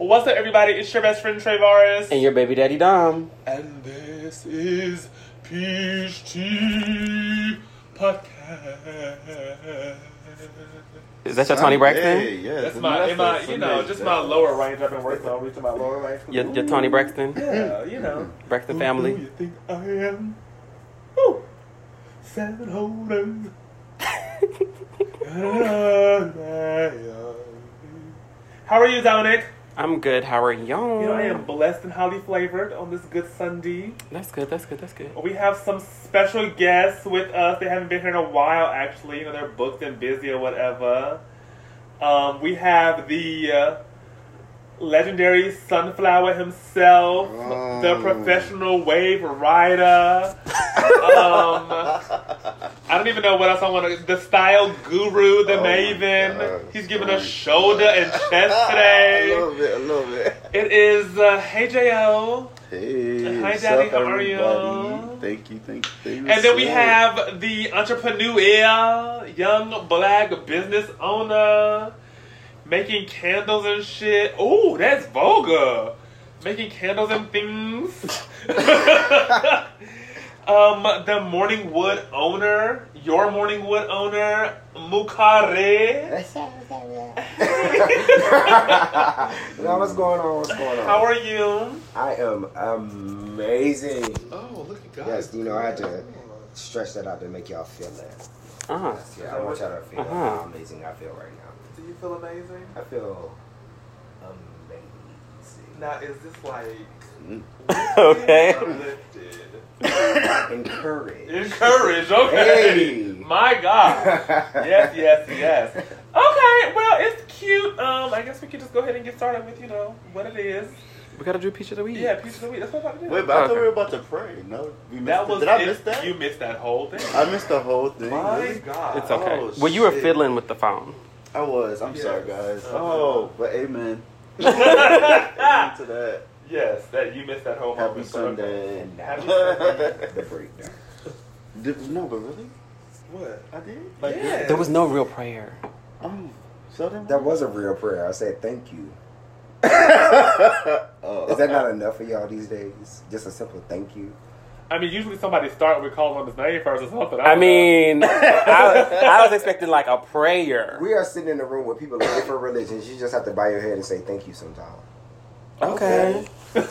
What's up, everybody? It's your best friend Travaris. And your baby daddy Dom. And this is Peach Tea Podcast. Is that your Toni Braxton? Hey, yeah. That's my, in my, you know, just my lower range. I've been working on reaching my lower range. Your, your Toni Braxton? Yeah, you know. Braxton Who family? do you think I am? Woo! Seven Holden. How are you, Dominic? I'm good. How are y'all? You know, I am blessed and highly flavored on this good Sunday. That's good. That's good. That's good. We have some special guests with us. They haven't been here in a while, actually. You know, they're booked and busy or whatever. Um, we have the uh, legendary Sunflower himself, the Oh. professional wave rider. um, I don't even know what else I want to. The style guru, the Oh maven. He's giving us shoulder and chest today. a little bit, a little bit. It is uh, Hey Jo. Hey, Hi, Daddy, up, how are you? Thank you, thank you. Thank you And then we have the entrepreneur, young black business owner, making candles and shit. Ooh, that's vulgar. Making candles and things. um, the Morning Wood owner, your Morning Wood owner, Mukare. now what's going on? What's going on? How are you? I am amazing. Oh, look at God. Yes, you know I had to stretch that out to make y'all feel that. Uh huh. Yeah, I want y'all to feel Uh-huh. how amazing I feel right now. Do you feel amazing? I feel amazing. Now, is this like Mm. Okay. uplifted? Encouraged. Encouraged, okay. Hey. My God. Yes, yes, yes. Okay, well, it's cute. Um, I guess we could just go ahead and get started with, you know, what it is. We gotta do peach of the week. Yeah, piece of the week. That's what I'm about to do. Wait, but I thought Okay. we were about to pray. No, we missed that it. was Did I miss that? You missed that whole thing. I missed the whole thing. My really? God. It's okay. Oh, well, you were shit. fiddling with the phone. I was. I'm Yes. sorry, guys. Uh-huh. Oh, but amen. Amen to that. yes, that you missed that whole Happy moment. but okay. Sunday. Happy Sunday. the breakdown. Did, no, but really? What? I did? Like, yeah. There was no real prayer. Oh, so then That was a real prayer. I said thank you. oh. Is that not enough for y'all these days? Just a simple thank you. I mean, usually somebody start with calling on his name first or something. I don't mean, I, I was expecting like a prayer. We are sitting in a room with people of different religions. You just have to bow your head and say thank you sometime. Okay. All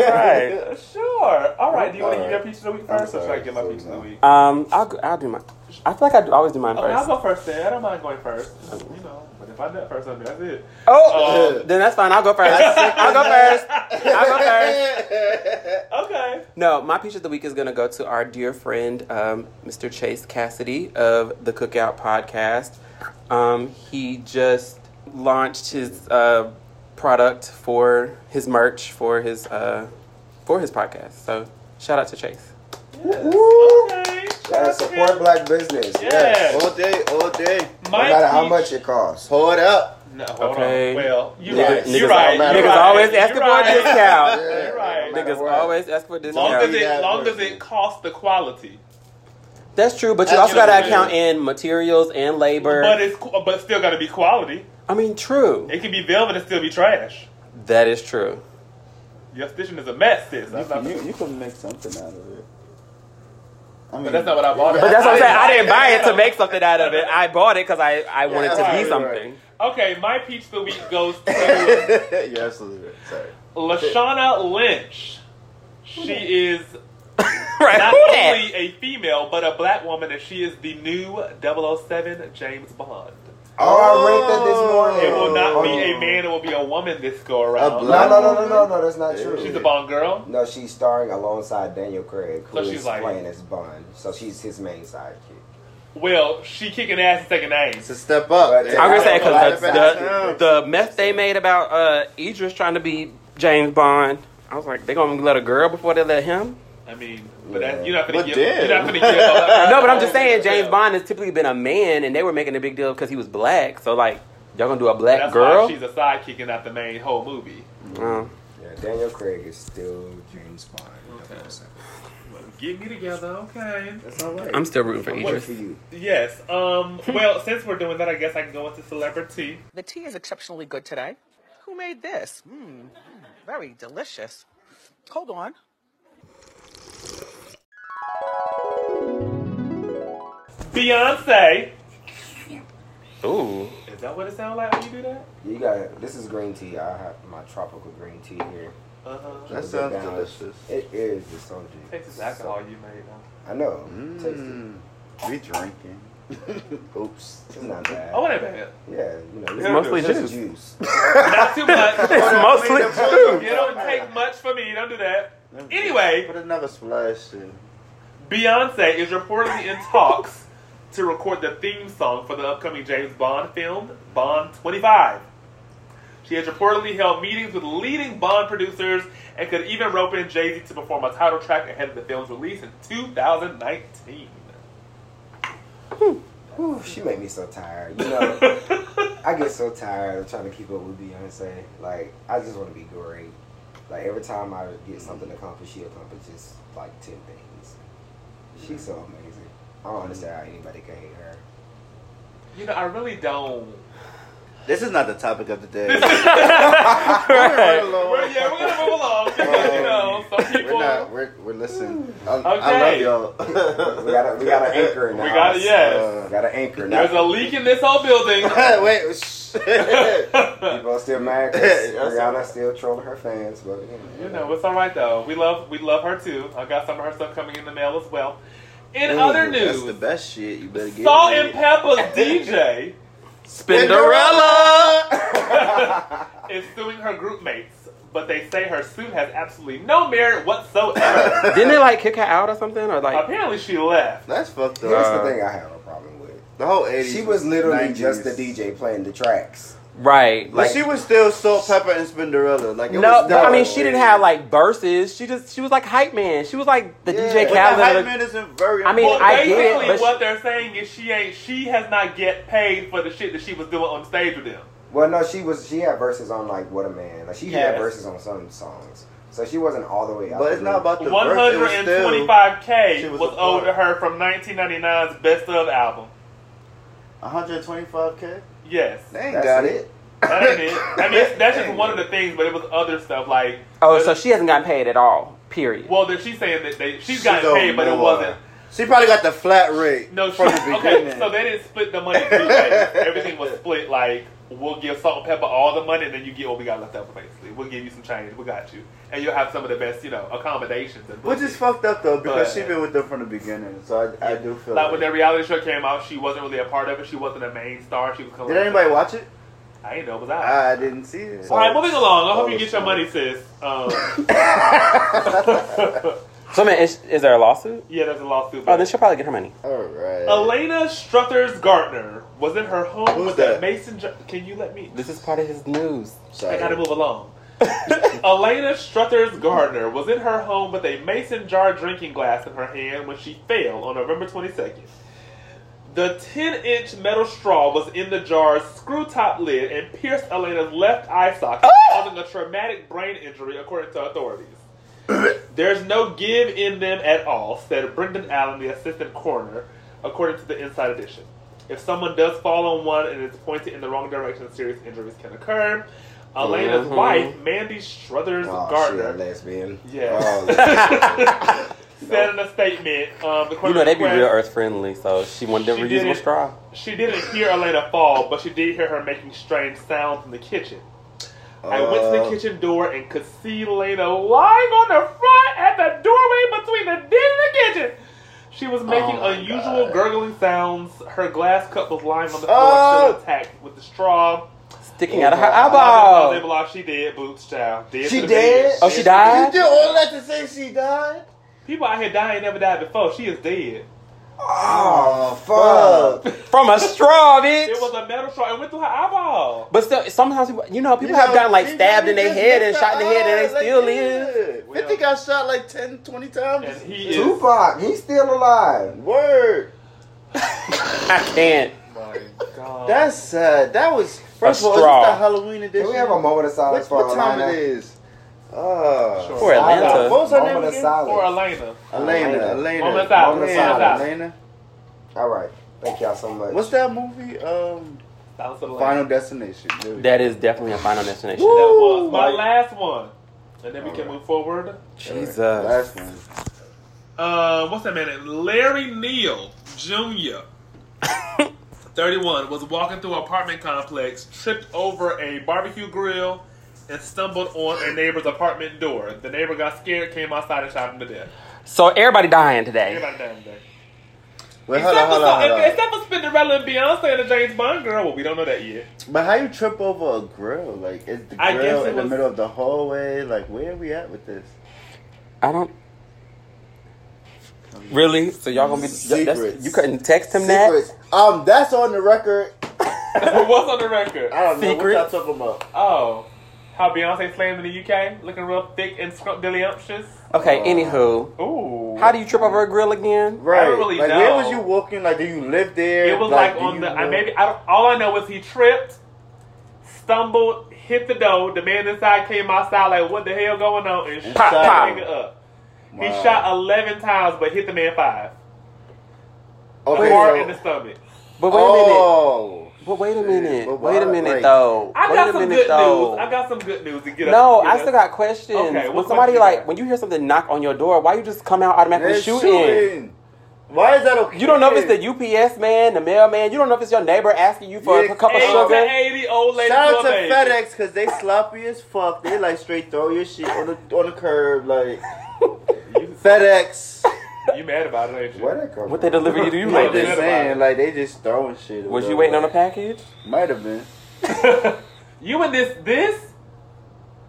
right. Sure. All right. Do you want to give your right. peach of the week first, or should I sorry. give my So peach of the week? Um, I'll I'll do my. I feel like I do, always do mine Okay, I'll first. go first then. I don't mind going first. You know, but if I do it first, then that's it. Oh, Um, then that's fine. I'll go first. I'll go first. I'll go first. Okay. No, my peach of the week is going to go to our dear friend, um, Mr. Chase Cassidy of the Cookout Podcast. Um, he just launched his uh, product for his merch for his uh, for his podcast. So shout out to Chase. Yes. Okay. Gotta support black business. Yeah. Yes. all day, all day. No My matter how much it costs. Hold up. No, hold Okay. on. Well, you're Niggas- right. niggas You're right. all- Niggas always You're for a discount. You're right. no Niggas always ask for Long discount. as it, long as it costs the quality, That's true, but you That's also got to account in materials and labor. but it's qu- but still got to be quality. I mean, true. It can be velvet and still be trash. That is true. Your stitching is a mess, sis. You That's not, can, you, you can make something out of it. I mean, but that's not what I bought it. But that's what I'm saying. I didn't buy it to make something out of it. I bought it because I, I wanted to right, be right. something. Okay, my peach of the week goes to You're absolutely right. Sorry. Lashana Lynch. She is right? not Who that? only a female, but a black woman, and she is the new 007 James Bond. Oh, I read that this morning. It will not be Oh. a man, it will be a woman this go around. A No, no, no, no, no, no. That's not Yeah. true. She's a Bond girl. No, she's starring alongside Daniel Craig, who So is like- playing as Bond. So she's his main sidekick. Well, she kicking ass and taking names. It's a step up. I'm gonna say because don't the, the, the mess they made about uh, Idris trying to be James Bond. I was like, they gonna let a girl before they let him? I mean, but that, you're not gonna But give. damn. You're not gonna give. up. No, but I'm just saying James Bond has typically been a man, and they were making a big deal because he was black. So like, y'all gonna do a black That's girl? why she's a sidekick and not the main whole movie. Oh. Yeah, Daniel Craig is still James Bond. Okay. Get me together, okay. That's all right. I'm still rooting for I'm Idris. for you. Yes. Um. Well, since we're doing that, I guess I can go into celebrity. The tea is exceptionally good today. Who made this? Mmm, very delicious. Hold on. Beyonce. Ooh. Is that what it sounds like when you do that? You got this is green tea. I have my tropical green tea here. Uh huh. That sounds balanced. delicious. It is the soju. Tastes this alcohol you made. Though. I know. Tasty. Mm, we drinking. Oops. It's not bad. Oh, it ain't bad. Yeah, you know, It's mostly just juice. juice. Not too much. It's mostly You juice. don't take much from me. Don't do that. Anyway. Put another splash in. Beyonce is reportedly in talks to record the theme song for the upcoming James Bond film, Bond 25. She has reportedly held meetings with leading Bond producers and could even rope in Jay Z to perform a title track ahead of the film's release in 2019. Whew, she made me so tired. You know, I get so tired of trying to keep up with Beyonce. Like, I just want to be great. Like every time I get something accomplished, she accomplishes like ten things. She's so amazing. I don't understand how anybody can hate her. You know, I really don't. This is not the topic of the day. Right. We're, yeah, we're gonna move along because you know some people. We're not. We're, we're listening. I, Okay. I love y'all. We got a, we got an anchor in the We got house. it, yes. Uh, We got an anchor. There's a leak in this whole building. Wait. shh. people are still mad because That's Rihanna still trolling her fans, but you know, You know, it's all right though. We love we love her too. I got some of her stuff coming in the mail as well. In Ooh, other That's the news, best shit. You better get Salt it. and Pepper's DJ Spinderella. is suing her group mates, but they say her suit has absolutely no merit whatsoever. Didn't they like kick her out or something? Or like Apparently, she left. That's fucked here's up. the thing I have a problem with. The whole 80s. She was literally 90s. just the DJ playing the tracks. Right? But Like she was still Salt, Pepa, and Spinderella. Like it no, was but I mean she didn't have like verses. She just she was like hype man. She was like the Yeah, DJ but that hype man isn't very. I mean, Well, I get it, basically, but what she- they're saying is she ain't she has not get paid for the shit that she was doing on stage with them. Well, no, she was. She had verses on like "What a Man." Like she had verses on some songs, so she wasn't all the way out. But it's not about the One verse, it hundred was and still- twenty-five she k was was owed to her from 1999's Best of album. 125k. Yes. They ain't That's got it. it. That ain't it. I mean, that's just one of the things, but it was other stuff like. oh, so she hasn't gotten paid at all. Period. Well, then she's saying that they she's She's gotten owed paid, but it wasn't. She probably got the flat rate. No, she, from the okay. So they didn't split the money two ways. Everything was split like we'll give Salt and Pepa all the money, and then you get what we got left over. Basically, we'll give you some change. We got you, and you'll have some of the best, you know, accommodations. And Which is fucked up though, because But- she been with them from the beginning. So I, I do feel like like. when their reality show came out, she wasn't really a part of it. She wasn't a main star. She was. coming. Did anybody watch it? I didn't know it was out. I didn't see it. all right, moving along. I hope you get your money, sis. Um, So man, is, is there a lawsuit? yeah, there's a lawsuit. Oh, then she'll probably get her money. All right. Elena Struthers Gardner was in her home Who's with that? a Mason. jar- Can you let me? This is part of his news. Sorry. I gotta move along. Elena Struthers Gardner was in her home with a mason jar drinking glass in her hand when she fell on November 22nd. The 10 inch metal straw was in the jar's screw top lid and pierced Elena's left eye socket, ah! causing a traumatic brain injury, according to authorities. There's no give in them at all, said Brendan Allen, the assistant coroner, according to the Inside Edition. If someone does fall on one and is pointed in the wrong direction, serious injuries can occur. Elena's Mhm. wife, Mandy Struthers Oh, she a Gardner, lesbian. Yeah. Oh, said in a statement, um, the You know they'd be request- real earth friendly, so she wanted a reusable did it. straw. She didn't hear Elena fall, but she did hear her making strange sounds in the kitchen. I went to the Uh, kitchen door and could see Lena lying on the front at the doorway between the den and the kitchen. She was making Oh unusual God. gurgling sounds. Her glass cup was lying on the floor, Oh. still attacked with the straw. Sticking out of her Oh, Blah, eyeball. she did, boots, child. Dead She to the dead? bed. Oh, she You died? You did all that to say she died? People out here dying never died before. She is dead. Oh, fuck. From a straw, bitch. It was a metal straw. It went through her eyeball. But still, sometimes people, you know, people You have know, gotten like stabbed in really their head and shot in the head, and they like, still yeah. live. 50 got shot like 10, 20 times. And he is. Tupac, he's still alive. Word. I can't. My God. That's sad. That was first A of all, straw. is this the Halloween edition? Can we have a moment of silence What, for what time Alana? it is? Oh. Sure. For Atlanta. What was her Moment name of again? silence. Or Elena. Elena. Elena. Moment of silence. Moment of Elena. All right. Thank y'all so much. What's that movie? Um, Silence of the Final Destination. There we go. That is definitely a final destination. That was my Like- last one. And then we can Alright. move forward. Jesus. Last one. Uh, what's that man name? Larry Neal Jr. 31 was walking through an apartment complex, tripped over a barbecue grill, and stumbled on a neighbor's apartment door. The neighbor got scared, came outside, and shot him to death. So everybody dying today. Everybody dying today. Wait, hold on, Except, hold for, on, hold on. except for Cinderella and Beyonce and the James Bond girl. Well, we don't know that yet. But how you trip over a grill? Like, is the I guess grill it in the middle of the hallway? Like, where are we at with this? I don't. Really? So y'all gonna be? that's- Secrets. You couldn't text him that? Um, that's on the record. What's on the record? I don't know what y'all talking about. Oh, how Beyonce slammed in the UK, looking real thick and scrumptious. Okay. Uh, Anywho, Ooh. how do you trip over a grill again? Right. I don't really like, know. where was you walking? Like, do you live there? It was like, do on the. I maybe I don't, all I know is he tripped, stumbled, hit the door. The man inside came outside like, "What the hell going on?" and And shot shot the nigga up. He shot eleven times, but hit the man five. Okay, Hard so- in the stomach. But wait a minute. But wait a minute. But Wait a minute like- though. I wait got a some minute good though. news. I got some good news to get. Up. No, us, to I still us- got questions. Okay, when somebody question you like when you hear something knock on your door, why you just come out automatically They're shooting? shooting. Why is that okay? You don't know if it's the UPS man, the mailman. You don't know if it's your neighbor asking you for Yeah, a cup of sugar. eighty old lady Shout out to to baby. FedEx because they sloppy as fuck. They like straight throw your shit on the on the curb. Like FedEx. You mad about it, ain't you? Where that come What from? they deliver you to you I'm like mad just this? about saying, like they just throwing shit. Was you whatever. waiting on a package? Might have been. you and this this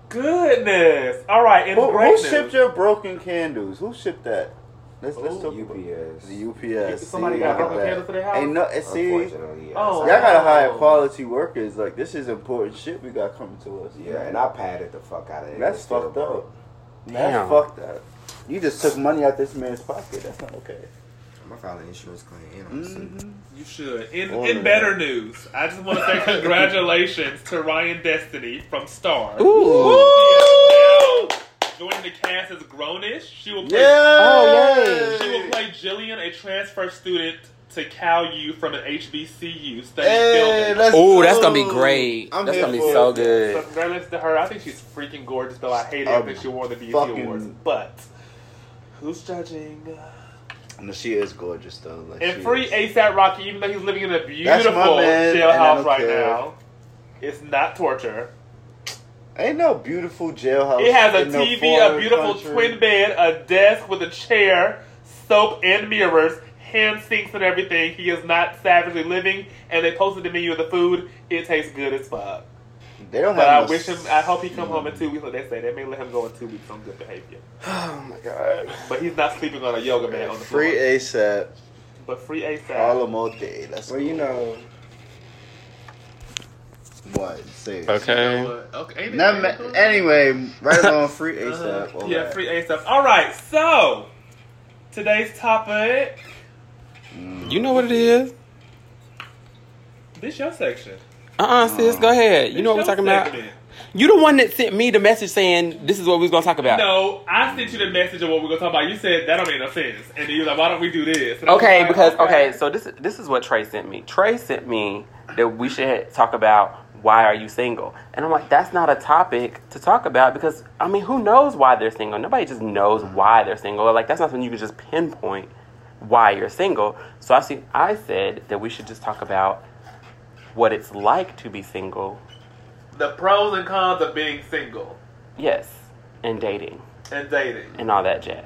goodness. All right, in Who, who great shipped your broken candles? Who shipped that? Let's let's talk about UPS. the UPS. Somebody See, got look at broken that. candles to their house? Ain't no and see. Y'all Unfortunately, yes. Oh. gotta hire quality workers. Like this is important shit we got coming to us. Yeah, and I padded the fuck out of it. That's It's still fucked broke. up. That's Damn. fucked up. You just took money out this man's pocket. That's not okay. I'm gonna file an insurance claim. And I'm. Mm-hmm. You should. In All in of better news, I just want to say congratulations to Ryan Destiny from Star. Ooh. She is joining the cast as grown-ish. She will play. Yeah. Oh, She will play Jillian, a transfer student to Cal U from an HBCU studying Hey, filming. Oh, that's gonna be great. I'm that's gonna be so it. So good. congratulations to her. I think she's freaking gorgeous, though. I hate Um, everything she wore the BET fucking- Awards. But who's judging? No, she is gorgeous though. Like, And she free is. ASAP Rocky, even though he's living in a beautiful man, jailhouse right care. now. It's not torture. Ain't no beautiful jailhouse. It has a in no TV, a beautiful country. twin bed, a desk with a chair, soap and mirrors, hand sinks and everything. He is not savagely living, and they posted the menu of the food. It tastes good as fuck. They don't But have. I no wish him. I hope he come home in two weeks. Like they say, they may let him go in two weeks on good behavior. Oh my god. But he's not sleeping on a yoga mat on the Free floor. ASAP. But free ASAP. Harlem all day. Let's Well, you know, what? Say it. Okay. Okay. ain't it- Now, ma- anyway, right on free Uh-huh. ASAP. all Yeah, that. free ASAP. All right, so today's topic. You know what it is? This your section. Uh uh sis, go ahead. You know what we're talking about? segment. You the one that sent me the message saying this is what we was gonna talk about. No, I sent you the message of what we're gonna talk about. You said that don't make no sense, and then you were like, "Why don't we do this?" Okay, like, because okay, so this this is what Trey sent me. Trey sent me that we should talk about why are you single, and I'm like, that's not a topic to talk about because I mean, who knows why they're single? Nobody just knows why they're single. Like that's not something you can just pinpoint why you're single. So I see, I said that we should just talk about what it's like to be single. the pros and cons of being single Yes, and dating and dating. and all that jazz.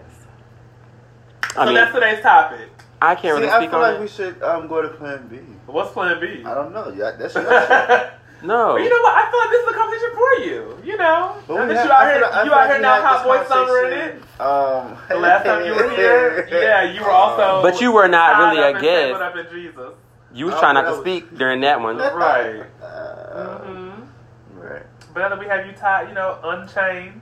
So I mean, that's today's topic. I can't See, really I speak feel on like it. we should um go to Plan B. What's Plan B? I don't know. Yeah, that's your shit. No. But you know what? I feel like this is a competition for you. You know, But Now we that had- you out here, like- you out here now, hot boy this summer in it. Um, The last time you were here, yeah, you were also. But you were not tied really up a and guest. Tangled up in Jesus. You was Oh, trying not that to speak during that one. Right. Uh, hmm Right. But now that we have you tied, you know, unchained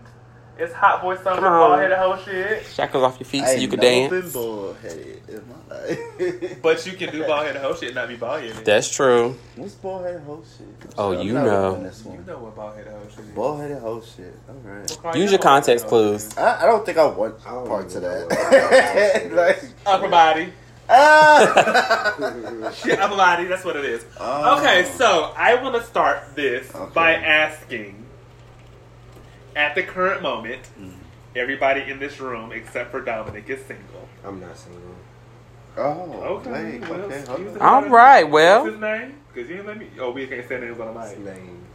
It's hot boy summer, Come on. bald headed whole shit. Shackles off your feet so you can dance. been bald-headed in my life. But you can do bald headed whole shit and not be bald headed. That's true. What's bald-headed whole shit? Oh, I'm you not know. on This You know what bald headed whole shit is. Bald-headed whole shit. All right. What Use you your context clues. I, I don't think I want I don't parts of that. like. Upper body. Ah! Shit, upper body. That's what it is. Oh. Okay, so I want to start this Okay. by asking at the current moment, Mm. everybody in this room except for Dominic is single. I'm not single. Oh, Okay, wait, well, okay, hold excuse on. me. All right, well. What's his name? Because you didn't let me. Oh, we can't say names on the His mic. name is. Jesus.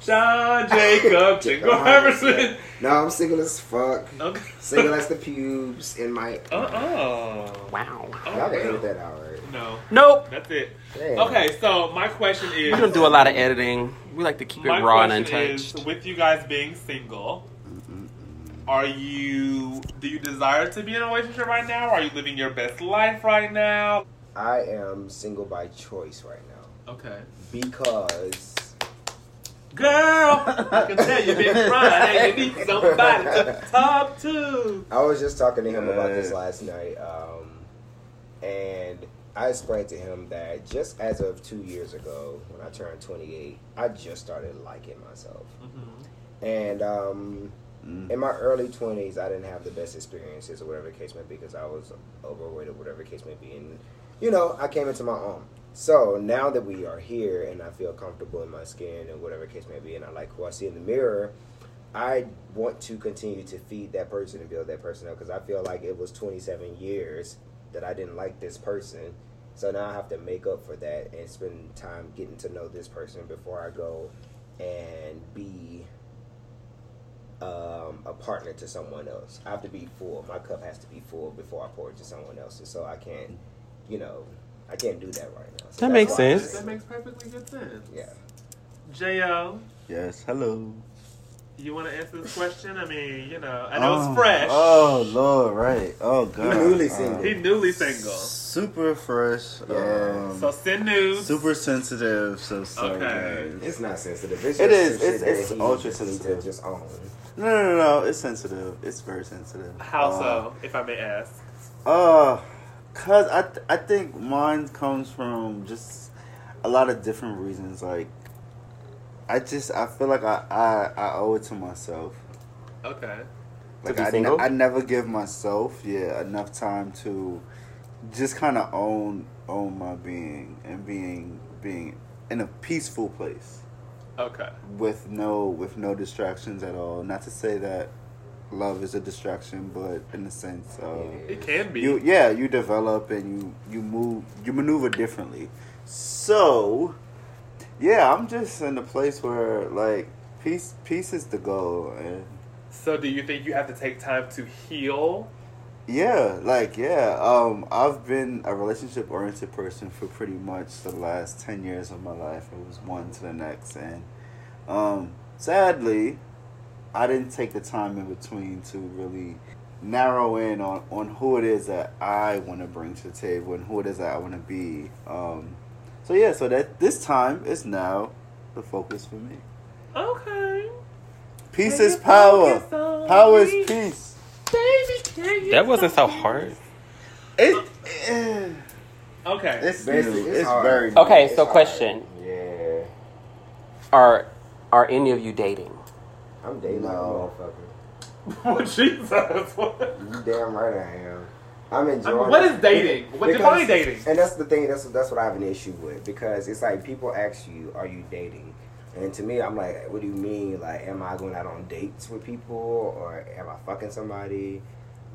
John Jacob Jingle Emerson. No, I'm single as fuck. Okay. Single as the pubes in my. Uh uh Wow. Y'all can edit that out, right? No, Nope. that's it. Damn. Okay, so my question is. We don't do a lot of editing. We like to keep it raw and untouched. is, with you guys being single, are you? Do you desire to be in a relationship right now? Are you living your best life right now? I am single by choice right now Okay. because Girl, I can tell you've been crying and you need somebody to talk to. I was just talking to him about this last night, um, and I explained to him that just as of two years ago, when I turned 28, I just started liking myself. And um, Mm. in my early 20s, I didn't have the best experiences or whatever the case may be because I was overweight or whatever the case may be. And, you know, I came into my own. So now that we are here and I feel comfortable in my skin and whatever case may be, and I like who I see in the mirror, I want to continue to feed that person and build that person up because I feel like it was 27 years that I didn't like this person. So now I have to make up for that and spend time getting to know this person before I go and be um, a partner to someone else. I have to be full. My cup has to be full before I pour it to someone else's. So I can't, you know, I can't do that right now. So That that's makes why sense. That makes perfectly good sense. Yeah. Jo, Yes, hello. you want to answer this question? I mean, you know, I know Oh, it's fresh. Oh, Lord, right. Oh, God. newly Uh, single. He newly single. Super fresh. Yeah. Um, So send news. super sensitive. So sorry, Okay. guys. It's not sensitive. It's It just is. some shit It's- it's ultra just needs to sensitive. Just own. No, no, no, no. It's sensitive. It's very sensitive. How Uh, so, if I may ask? Uh, cause I th- I think mine comes from just a lot of different reasons. Like, I just I feel like I I, I owe it to myself. Okay. Like be I, ne- single? I never give myself yeah enough time to just kind of own own my being and being being in a peaceful place Okay. with no with no distractions at all. Not to say that love is a distraction, but in the sense of It can be. you yeah you develop and you you move you maneuver differently so yeah i'm just in a place where like peace peace is the goal and so do you think you have to take time to heal? yeah like yeah um i've been a relationship oriented person for pretty much the last 10 years of my life it was one to the next and um sadly i didn't take the time in between to really narrow in on, on who it is that i want to bring to the table and who it is that i want to be um so yeah so that this time is now the focus for me Okay. peace is power power me? is peace Baby, can you That wasn't so hard. it, eh, Okay. it's But it's- it's it's hard. very. Okay, It's so hard. question. Yeah. Are are any of you dating? I'm dating No. like Oh, Jesus. What? a motherfucker. You damn right I am. I'm I enjoying. mean, what it. is dating? What define dating? And that's the thing. That's that's what I have an issue with because it's like people ask you, "Are you dating?" And to me, I'm like, "What do you mean? Like, am I going out on dates with people or am I fucking somebody?"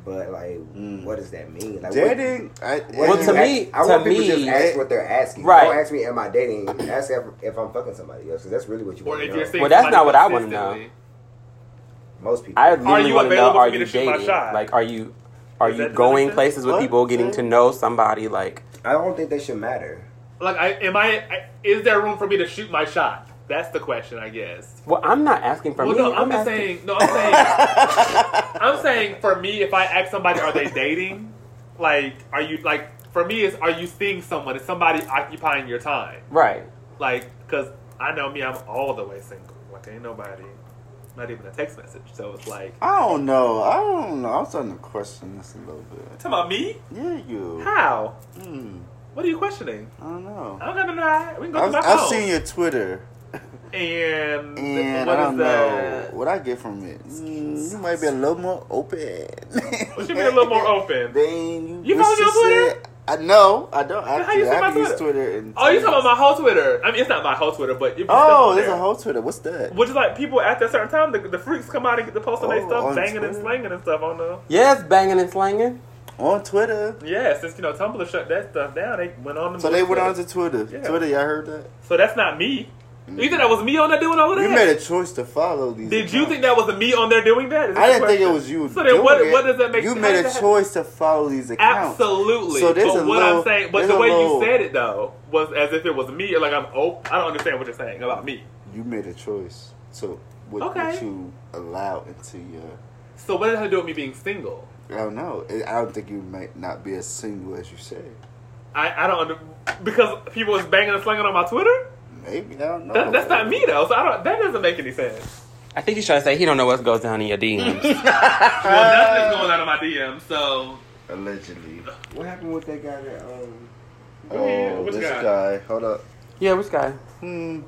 But like, Mm. what does that mean? Like, what- dating I, what Well, to you me- ask- I to want people to me- just ask what they're asking. Right. Don't ask me, "Am I dating?" Ask if, if I'm fucking somebody else because that's really what you Or want to if know. you're seeing Well, that's not what I wanna know. Consistently. Most people. I Are literally want to know: Are you to shoot my dating? Like, are you are Is you that- does that going make sense? places with What? people, getting to mm-hmm. know somebody? Like, I don't think they should matter. Like, I am I, I? Is there room for me to shoot my shot? That's the question, I guess. well, I'm not asking for well, me. no, I'm, just asking- saying. No, I'm saying. I'm saying for me, if I ask somebody, are they dating? Like, are you like? For me, is are you seeing someone? Is somebody occupying your time? Right. Like, cause I know me, I'm all the way single. Like, ain't nobody. Not even a text message. So it's like, I don't know. I don't know. I'm starting to question this a little bit. talking about me? Yeah, you. How? Hmm. What are you questioning? I don't know. I don't got to know. We can go I've, to my I've phone. seen your Twitter, And, and what I don't know what I get from it. Mm, you might be a little more open. What should be a little more open? Then you, You follow me on Twitter? Said- I know. I don't. how Actually, you see I my have use Twitter? Twitter. And Oh, you talking about my whole Twitter? I mean, it's not my whole Twitter, but it be Oh, there's a whole Twitter. What's that? Which is like people after a certain time, the, the freaks come out and get to post on their Oh, stuff, on banging and slanging and stuff on the. Yes, banging and slanging. On Twitter. Yeah, since you know Tumblr shut that stuff down, they went on. To So they went on to Twitter. Yeah. Twitter, y'all heard that? So that's not me. You think that was me on there doing all of that? You made a choice to follow these. Did you think that was me on there doing that? I didn't think it was you. So then, what? it. What does that make? You made a choice to follow these accounts. Absolutely. So there's but a what little- I'm saying, but the way little- you said it though was as if it was me. Like I'm. Oh, I don't understand what you're saying about me. You made a choice. to what, Okay. what you allow into your. So what does that have to do with me being single? I don't know. I don't think you might not be as single as you say. I, I don't because people was banging and slinging on my Twitter. Maybe I don't know. That, that's not me though. So I don't. That doesn't make any sense. I think he's trying to say he don't know what goes down in your DMs. Well, nothing's going out in my DMs. So Allegedly. What happened with that guy that um? Oh, which this guy? guy? Hold up. yeah, which guy? Hmm.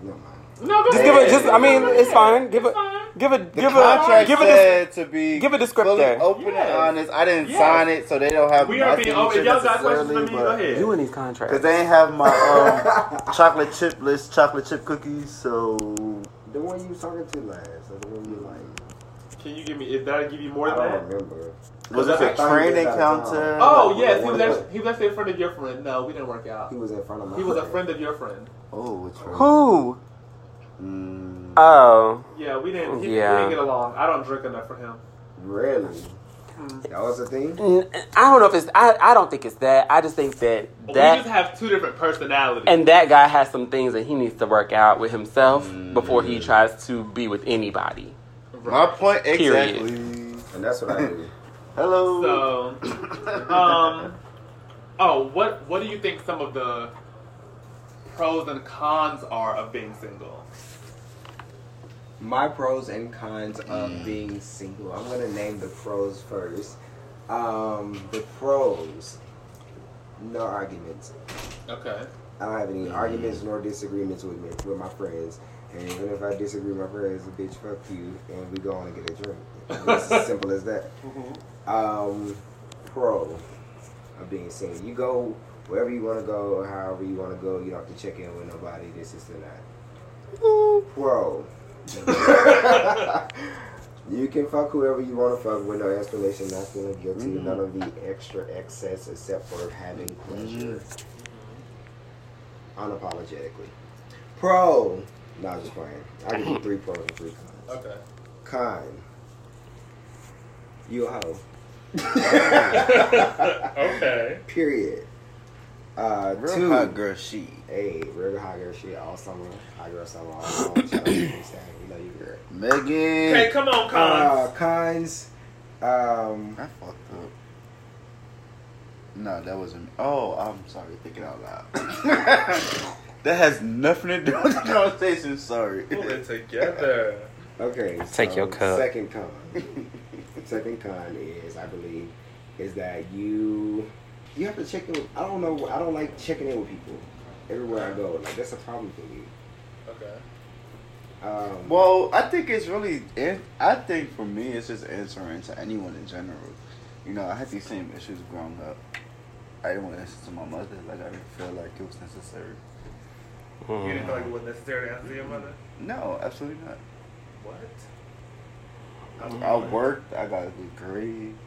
Never mind. no, go Just ahead. give it. Just I mean, it's fine. Give It's it. Fine. Give it. The Give contract it. Give it. This, said to be give a descriptor. fully open Yes. and honest. I didn't Yes. sign it, so they don't have. We are my being open. signature If y'all got questions for me, go ahead. you and these contracts. Cause they ain't have my um, chocolate chip list, chocolate chip cookies. So The one you was talking to last, or the one you like. Can you give me? Did I give you more than I don't that? remember. was I this a thought he training was out of town. counter? Oh Like, yes, he what- was actually, he was actually a friend of your friend. No, we didn't work out. He was in front of my. He was a friend of your friend. Oh, which one? Who? Mm, Oh. Yeah, we didn't. He, Yeah. we didn't get along. I don't drink enough for him. Really? That was the thing. I don't know if it's. I. I don't think it's that. I just think that we that we just have two different personalities. and that guy has some things that he needs to work out with himself Mm. before he tries to be with anybody. my point Period. exactly. And that's what I do. Hello. So, um, oh, what what do you think some of the pros and cons are of being single? My pros and cons of being single. I'm gonna name the pros first. Um, the pros. No arguments. Okay. I don't have any arguments nor disagreements with me with my friends. And even if I disagree with my friends, bitch, fuck you, and we go on and get a drink. It's as simple as that. Um, pro of being single. You go wherever you want to go or however you want to go. You don't have to check in with nobody. This is the that. Pro. you can fuck whoever you want to fuck with no explanation, not feeling guilty, Mhm. none of the extra excess except for having pleasure. Unapologetically. Pro. No, I'm just playing. I give you three pros and three cons. Okay. Con. You a hoe. okay. Period. Uh, Real two. hot girl she. Hey, real hot girl shit all summer. Hot girl summer all summer. Shout out to you, know you girl. Megan. Okay, come on, Uh, cons. cons. Um, I fucked up. No, that wasn't. Oh, I'm sorry. Thinking out loud. that has nothing to do with the conversation. Sorry. Pull it together. okay. Take your cup. Second con. second con is, I believe, is that you you have to check in. With, I don't know. I don't like checking in with people everywhere I go. Like that's a problem for me. Okay. Um, Well, I think it's really. I think for me, it's just answering to anyone in general. You know, I had these same issues growing up. I didn't want to answer to my mother. Like I didn't feel like it was necessary. You didn't feel like it was necessary to answer to your mother? No, absolutely not. What? I worked. I got good grades.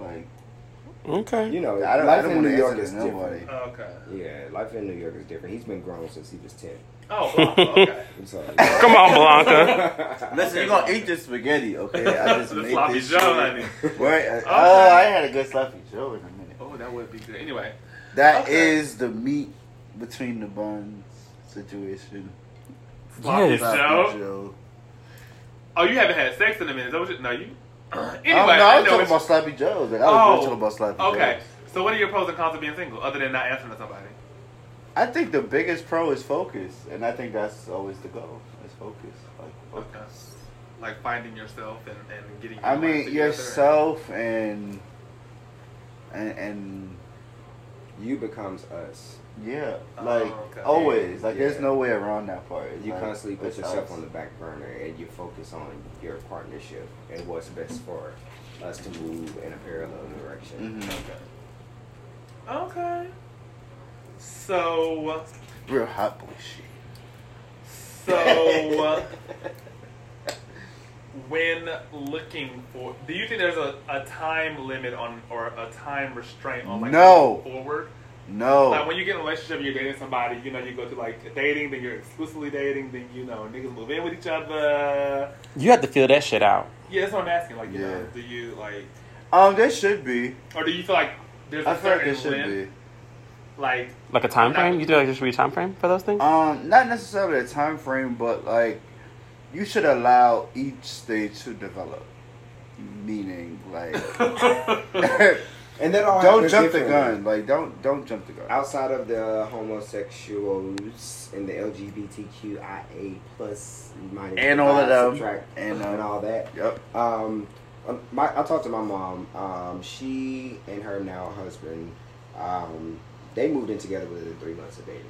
Like Okay. you know, I don't. life I don't in New York is to nobody. different. Oh, okay. Yeah, life in New York is different. He's been grown since he was ten. Oh, well, okay. I'm sorry. Come on, Blanca. Listen, you're gonna eat this spaghetti, okay? I just The made sloppy this Joe, shit. honey. Wait, uh, oh, I had a good sloppy Joe in a minute. Oh, that would be good. Anyway. That Okay. is the meat between the buns situation. Sloppy Yes. Sloppy Joe. Joe. Oh, you haven't had sex in a minute. Is that what you, no, you. Anyway, Oh, no, I I was know talking about sloppy joes. Like, I was Oh, talking about sloppy Okay. joes. So, what are your pros and cons of being single, other than not answering to somebody? I think the biggest pro is focus, and I think that's always the goal. Is focus, like focus. like finding yourself and, and getting. Your I mean yourself and and and You becomes us. Yeah, Oh, like okay. always. Like Yeah. there's no way around that part. It's You like, constantly put yourself us. on the back burner and you focus on your partnership and what's best for us to move in a parallel direction. Mhm. Okay. Okay. So, Real hot boy shit. so when looking for, do you think there's a, a time limit on or a time restraint on like No. moving forward? No. Like when you get in a relationship and you're dating somebody, you know, you go to like dating, then you're exclusively dating, then you know, niggas move in with each other. You have to feel that shit out. Yeah, that's what I'm asking. Like, you Yeah. know, do you like, um, there should be. or do you feel like there's a I feel like certain there should length, be. like, Like a time Not- frame? You do like there should be a time frame for those things? Um, not necessarily a time frame, but like you should allow each stage to develop. Meaning, like, And that all don't jump the gun. Like, don't don't jump the gun. Outside of the homosexuals and the LGBTQIA plus minus And all of them. subtract, And, and, um, all that. Yep. Um, um, my, I talked to my mom. Um, she and her now husband, um, they moved in together within three months of dating.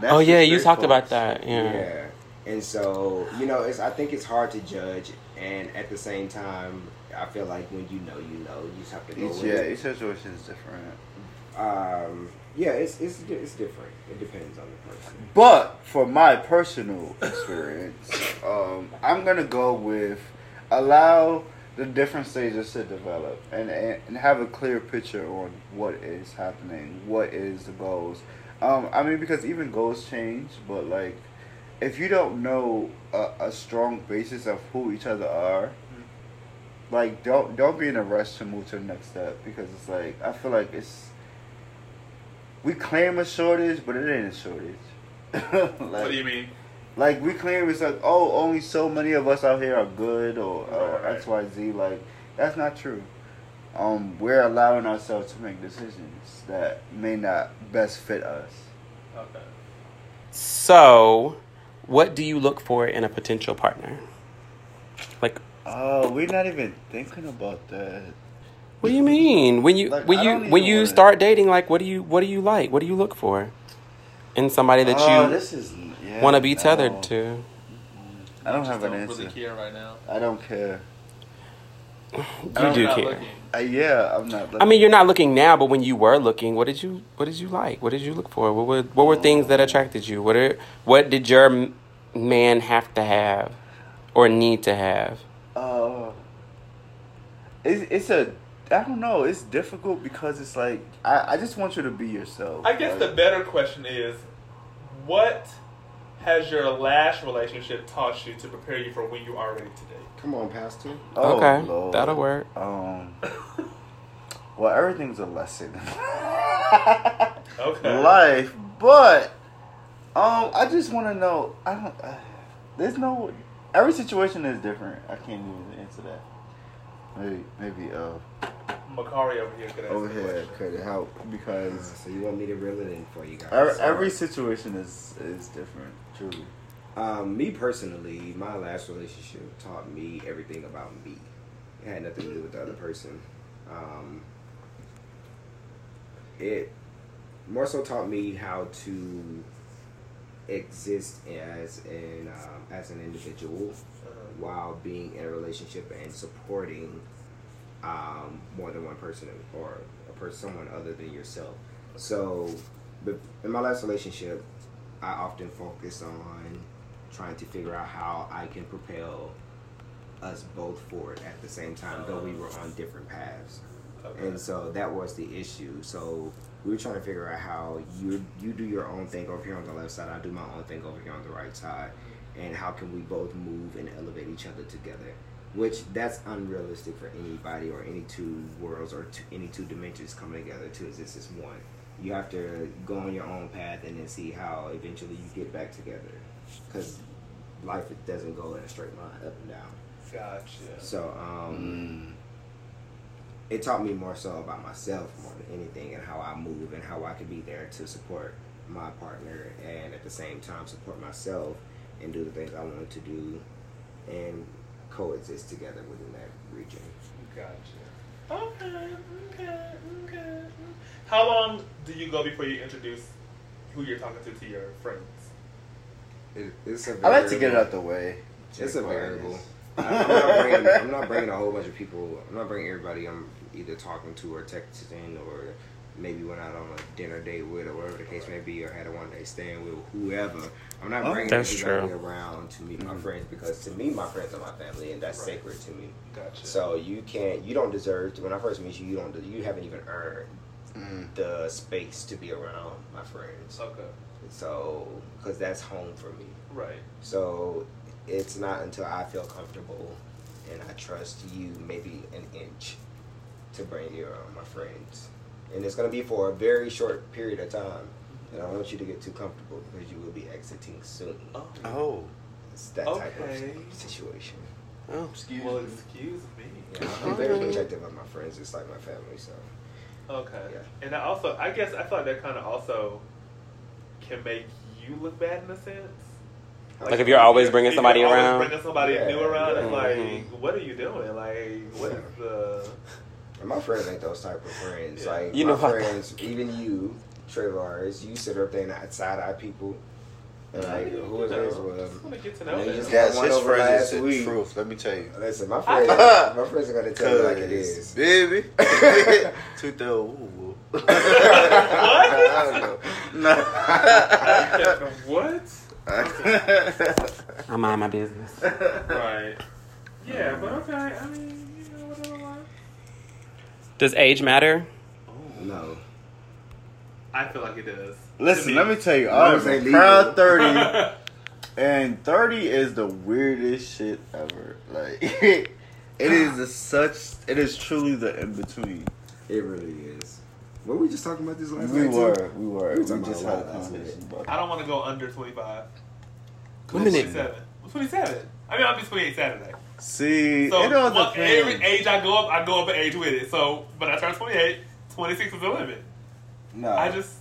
That's oh yeah, you straight talked about that. Yeah. Yeah. And so, you know, it's I think it's hard to judge and at the same time I feel like when you know you know, you just have to go Each yeah, it. each situation is different. Um yeah, it's it's it's different. It depends on the person. But for my personal experience, um, I'm gonna go with allow the different stages to develop and, and, and have a clear picture on what is happening, what is the goals. Um, I mean, because even goals change, but like if you don't know a, a strong basis of who each other are, like don't don't be in a rush to move to the next step because it's like I feel like it's we claim a shortage, but it ain't a shortage. like, what do you mean? like we claim it's like oh only so many of us out here are good or, or Right, right. X Y Z like that's not true. Um, we're allowing ourselves to make decisions that may not best fit us. Okay. So, what do you look for in a potential partner? Like, Oh, we're not even thinking about that. what do you mean when you Like, when I you don't when even you wanna- start dating? Like, what do you what do you like? What do you look for in somebody that oh, you this is yeah, want to be no. tethered to? I don't have an don't answer. really care right now. I don't care. You I'm do not care. looking. Uh, yeah, I'm not. I mean, you're not looking now, but when you were looking, what did you what did you like? What did you look for? What were what were things that attracted you? What are what did your m- man have to have or need to have? Uh, it's it's a I don't know. It's difficult because it's like I, I just want you to be yourself. I guess the better question is, what has your last relationship taught you to prepare you for when you are ready to date? Come on, Pastor. oh, okay, Lord. that'll work. Um, well, everything's a lesson. Okay. Life, but um, I just want to know. I don't. Uh, there's no. Every situation is different. I can't even answer that. Maybe maybe uh Makari over here could answer over here could help because So you want me to reel it in for you guys? every, every situation is is different. Truly. Um, me personally, my last relationship taught me everything about me. It had nothing to do with the other person. Um, it more so taught me how to exist as an um, as an individual while being in a relationship and supporting um, more than one person or a person, someone other than yourself. So, but in my last relationship, I often focus on trying to figure out how I can propel us both forward at the same time, though we were on different paths. Okay. And so that was the issue. So we were trying to figure out how you you do your own thing over here on the left side, I do my own thing over here on the right side, and how can we both move and elevate each other together? Which that's unrealistic for anybody or any two worlds or two, any two dimensions coming together to exist as one. You have to go on your own path and then see how eventually you get back together, because life doesn't go in a straight line up and down. Gotcha. So um, Mm. It taught me more so about myself more than anything and how I move and how I can be there to support my partner and at the same time support myself and do the things I wanted to do and coexist together within that region. Gotcha. Okay, okay, okay. How long do you go before you introduce who you're talking to to your friends? It, it's a I like to get it variable. out the way. It's a variable. I'm not, bringing, I'm not bringing a whole bunch of people. I'm not bringing everybody I'm either talking to or texting or maybe went out on a dinner date with or whatever the case may be or had a one day stand with whoever. I'm not Oh, bringing that's everybody true. around to meet my Mhm. friends because to me my friends are my family and that's Right. sacred to me. Gotcha. So you can't. You don't deserve to. When I first meet you, you don't. You haven't even earned Mm. the space to be around my friends. okay, So because that's home for me. right. So it's not until I feel comfortable and I trust you maybe an inch to bring you around my friends. And it's gonna be for a very short period of time. And I don't want you to get too comfortable because you will be exiting soon. Oh. Oh. It's that type of situation. Oh, Excuse Well, me. excuse me. Yeah, I'm very protective of my friends. It's like my family, so Okay. Yeah. And I also, I guess, I feel like that kind of also can make you look bad in a sense. Like if you're always bringing If somebody you're around. bringing somebody Yeah, new around, yeah. it's like, Mhm. what are you doing? Like, what is the? And my friends ain't those type of friends. Yeah. Like You my know what? friends, even you, Trayvars, you sit up there and side eye people. And like, who is this? Well, just want to get to you know know, you them. just- Yes, One his over friends last is the week. truth. Let me tell you. listen, my friends, my friends are gonna tell you like it is. baby. Two thousand. What? I don't know. what? I mind my business. Right. Yeah, but okay. I mean, you know, whatever. Like. Does age matter? No, I feel like it does. Listen, let me tell you, I Long was a proud thirty, and thirty is the weirdest shit ever. Like, it is a such. It is truly the in between. it really is. Were we just talking about this last We night? too? were, we were. We We, were talking just had a a lot last conversation about I don't want to go under 25. Wait 27. 27. I mean, I'll be 28 Saturday. It. See, So it all well, every age I go up, I go up an age with it. So, but I turn 28, 26 is the limit. No. I just,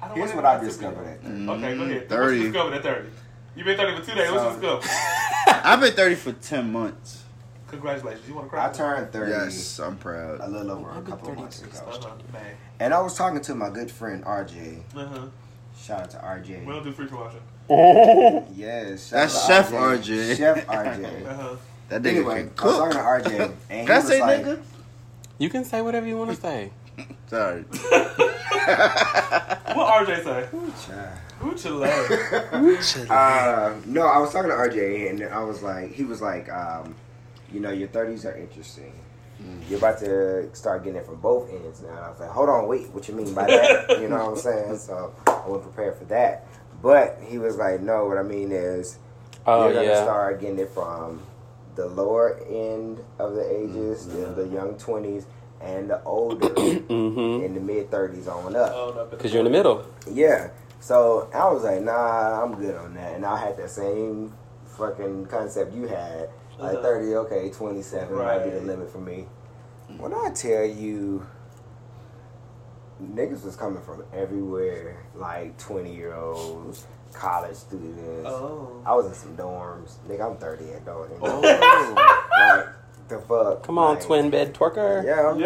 I don't know. Here's want what I to discovered at 30. Okay, go ahead. What you 30. discovered at 30? You've been 30 for two days. What you So- discovered? I've been thirty for ten months. Congratulations. You want to cry? I turned 30 Yes, I'm proud. a little over a I've couple of months ago. Uh-huh. And I was talking to my good friend RJ. Uh-huh. Shout out to RJ. We don't do free for washing. Oh. yes. shout That's out to Chef RJ. Chef RJ. Uh-huh. That nigga anyway, can I was talking to RJ, and Can he I was say like, nigga? You can say whatever you want to say. Sorry. What RJ say? "Child." Who Chile? Uh, no, I was talking to RJ, and I was like, he was like, um, you know, your thirties are interesting. You're about to start getting it from both ends now. And I was like, hold on, wait, what you mean by that? you know what I'm saying? So I wasn't prepared for that. But he was like, no, what I mean is, Oh you're gonna yeah. start getting it from the lower end of the ages, the, the young twenties, and the older Mm-hmm. in the mid thirties on up. Oh, Because you're in the middle. Yeah. So I was like, nah, I'm good on that. And I had that same fucking concept you had. Like Uh-huh. 30, okay, 27 might be the limit for me. When I tell you, niggas was coming from everywhere, like 20 year olds, college students. Oh. I was in some dorms. Nigga, I'm 30 at dorm. Oh. like, the fuck? Come on, like, twin bed twerker. Yeah, I'm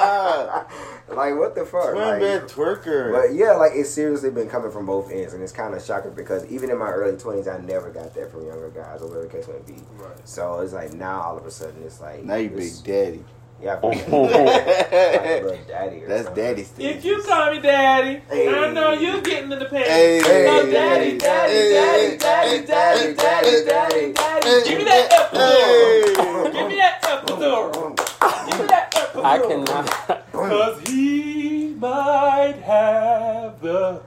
Ah, like, what the fuck? Twin Like, bed twerker. But yeah, like it's seriously been coming from both ends, and it's kind of shocking because even in my early twenties, I never got that from younger guys or whatever the case may be. Right. So it's like now all of a sudden it's like now you big it's- daddy. Yeah, I feel like, like a little daddy. That's something. daddy stuff. If you call me daddy, I know you getting in the pants. Hey. So daddy, daddy, daddy, daddy, daddy, daddy, daddy, daddy. Give me that epidural. Give me that epidural. Give me that epidural. I cannot. Cause he might have the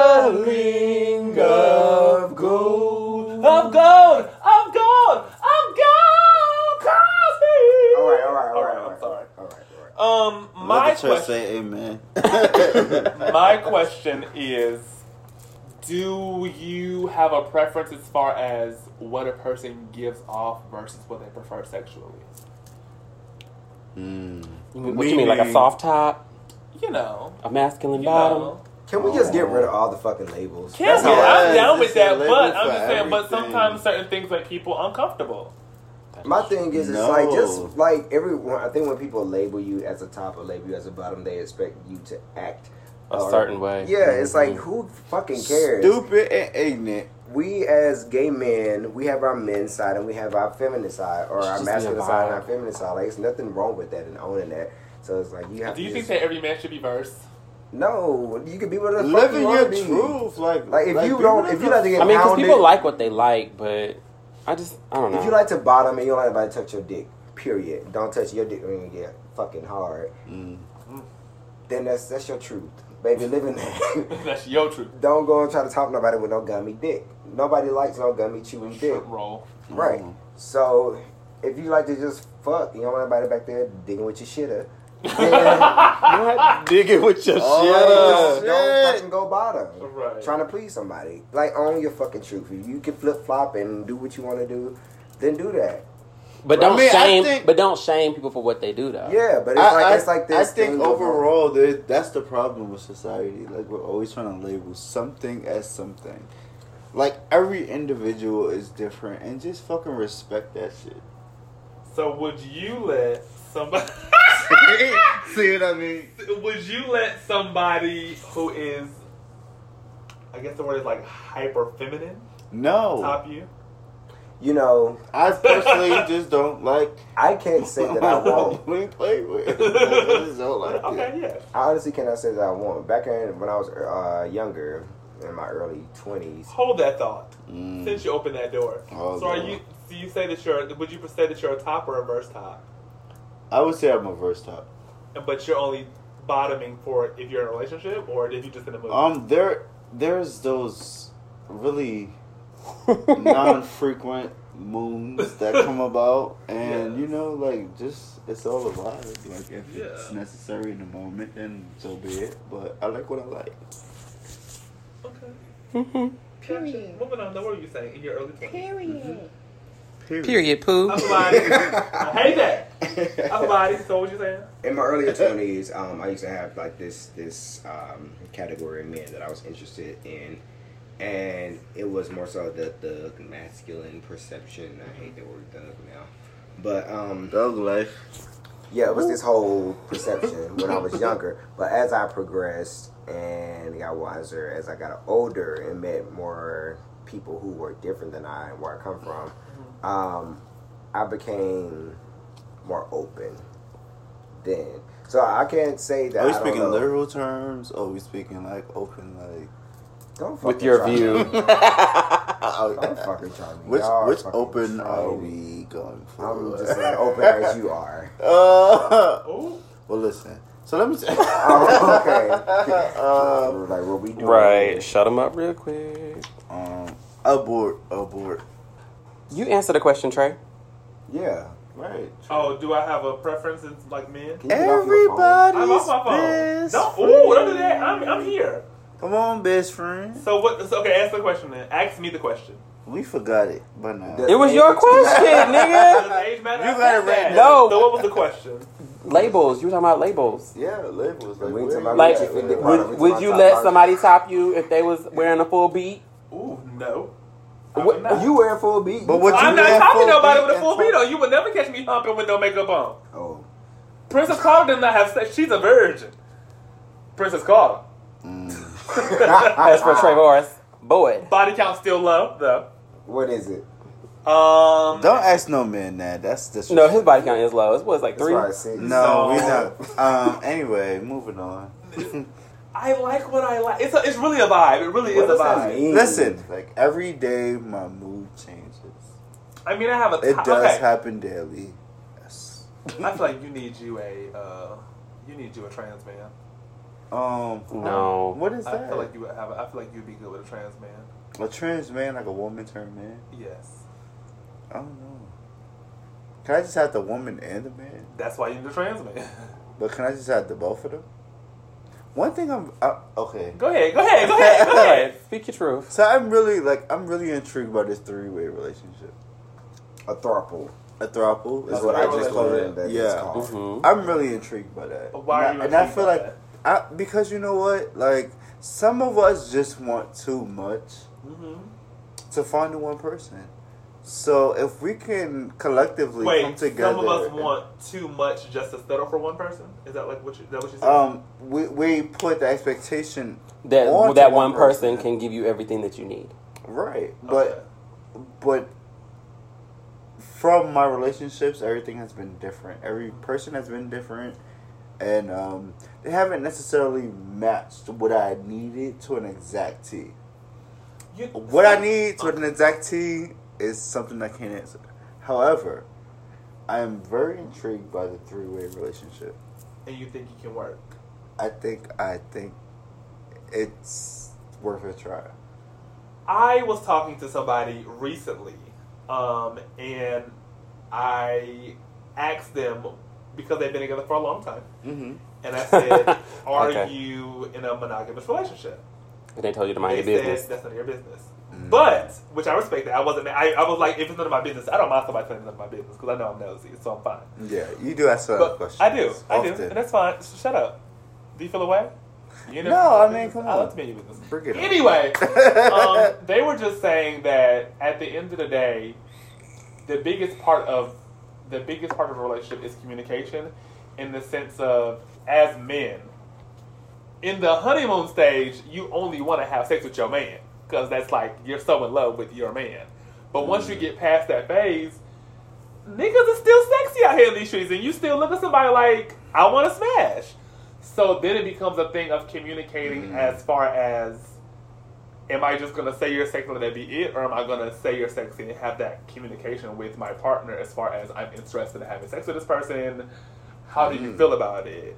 Ding-a-ling of gold. of gold, of gold, of gold, Cosby. All right, all right, all right, I'm sorry. all right, all right. Um, Let my the question, say amen. my question is, do you have a preference as far as what a person gives off versus what they prefer sexually? Mm. What you mean, like a soft top, You know, a masculine you bottom? know, Can we just get rid of all the fucking labels? Can That's we? I- I'm down with that, but I'm just saying. But sometimes certain things make people uncomfortable. My thing is, it's No. like just like everyone. I think when people label you as a top or label you as a bottom, they expect you to act A or- certain way. Yeah, it's mm-hmm. like who fucking cares? Stupid and ignorant. We as gay men, we have our men's side and we have our feminine side, or our Just be a masculine side and our feminine side. Like, there's nothing wrong with that and owning that. So it's like you have Do to. you think just- that every man should be versed? No, you can be whatever the fuck Living you your wanna be. truth, like Like, if you don't- if you like to the get I mean, because people like what they like, but I just, I don't know. If you like to bottom and you don't let anybody touch your dick, period. Don't touch your dick when you get fucking hard. Mm. Then that's that's your truth, baby. Living that. That's your truth. don't go and try to talk nobody with no gummy dick. Nobody likes no gummy chewing dick. Shrimp roll. Right. Mm. So if you like to just fuck, you don't want anybody back there digging with your shitter. Then Not digging with your Oh, shit. don't, don't fucking go bottom. Right. Trying to please somebody. Like own your fucking truth. If you can flip flop and do what you want to do, then do that. But don't mean, shame. think- but don't shame people for what they do, though. Yeah, but it's I, like I, it's like this. I think thing overall that's the problem with society. Like we're always trying to label something as something. Like every individual is different, and just fucking respect that shit. So would you let somebody? See what I mean? would you let somebody who is, I guess the word is like hyper feminine, No, top you? You know, I personally just don't like. I can't say that I won't. We play with. I just don't like Okay, it. yeah. I honestly cannot say that I won't. Back in when I was uh, younger, in my early twenties, Hold that thought. Mm. Since you opened that door. Oh, so are you? Do you say that you're? Would you say that you're a top or a verse top? I would say I'm a verse top. But you're only bottoming for if you're in a relationship or if you're just in a movie. Um, there, there's those really non-frequent moons that come about, and Yes. you know, like just it's all a vibe. Like if it's necessary in the moment, then so be it. But I like what I like. okay. Mm-hmm. Period. Moving on. Now, what were you saying in your early twenties? Period. Period. Poo. Everybody. I hate that. Everybody. So what you saying? in my earlier twenties, um, I used to have like this this um, category of men that I was interested in, and it was more so the the masculine perception. I hate the word thug now, but um, Dog life. yeah, it was this whole perception when I was younger. But as I progressed and got wiser, as I got older and met more people who were different than I and where I come from, um, I became more open then. So I can't say that. Are we I don't speaking know. literal terms? Or are we speaking like open, like? Don't With your try view. Me. Don't fucking try me. Which which fucking open try are we going for? I'm just as open as you are. Uh, Oh. well, listen. So let me. T- Oh, okay. uh, like what we do. Right. Shut them up real quick. um, abort, abort. You answer the question, Trey. Yeah. Right. Oh, do I have a preference in like men? Everybody. you get off your phone? I'm off my phone. Don't, ooh, don't do that. I'm, I'm here. Come on, best friend. So what? So, okay, ask the question then. Ask me the question. We forgot it, but now. It was your question, nigga. Does age matter? You I got said it right that. now. So what was the question? Labels. You were talking about labels. Yeah, labels. Like, We where talking about Like, Richard would, would you let somebody top you if they was wearing a full beat? Ooh, no. I What- not. You wear full beat. But what I'm not wear talking full nobody with a full full- beat on. You would never catch me humping with no makeup on. Oh. Princess Carter does not have sex. She's a virgin. Princess Carter. As for Trey Morris, boy. Body count still low though. What is it? Um, Don't ask no man that. That's the. No, his body count is low. It was like That's three. why I said No, we No. not. Um. Anyway, moving on. I like what I like. It's a, it's really a vibe. It really What is a does that vibe. mean? Listen, like every day, my mood changes. I mean, I have a. It does okay. happen daily. Yes. I feel like you need you a. Uh, you need you a trans man. Um. No. What is that? I feel like you would have. I feel like you'd be good with a trans man. a trans man, like a woman turned man. Yes, I don't know. Can I just have the woman and the man? that's why you need a trans man. But can I just have the both of them? One thing I'm uh, okay. go ahead. Go ahead. Go ahead. Go ahead. Speak your truth. So I'm really like I'm really intrigued by this three way relationship. A throuple. A throuple is That's what what I I just just called learned it. that it's Yeah, called. Mhm. I'm really intrigued by that. But why are and you I, and I feel by like I, because you know what, like some of us just want too much hmm to find the one person. So if we can collectively Wait, come together, some of us want too much just to settle for one person. Is that like what you? Is that what you said? um, we we put the expectation That on that to one person can give you everything that you need. right, but Okay. but from my relationships, everything has been different. Every person has been different, and um, they haven't necessarily matched what I needed to an exact T. You- What I need to an exact T is something I can't answer. However, I am very intrigued by the three way relationship. and you think it can work? I think I think it's worth a try. I was talking to somebody recently, um, and I asked them because they've been together for a long time, Mm-hmm. and I said, "Are Okay. you in a monogamous relationship?" And they told you to mind they your said business. that's none of your business. But which I respect that. I wasn't. I, I was like, if it's none of my business, I don't mind somebody telling me none of my business because I know I'm nosy, so I'm fine. Yeah, you do ask of questions. I do, I do, and that's fine. So shut up. Do you feel away? You No, I mean, come I on. love to be in your business. Bring it. Anyway, um, they were just saying that at the end of the day, the biggest part of the biggest part of a relationship is communication, in the sense of as men. In the honeymoon stage, you only want to have sex with your man because that's like you're so in love with your man. But once you get past that phase, niggas are still sexy out here in these streets, and you still look at somebody like I want to smash. So then it becomes a thing of communicating Mm. as far as am I just gonna say you're sexy and that be it, or am I gonna say you're sexy and have that communication with my partner as far as I'm interested in having sex with this person? How do you Mm. feel about it?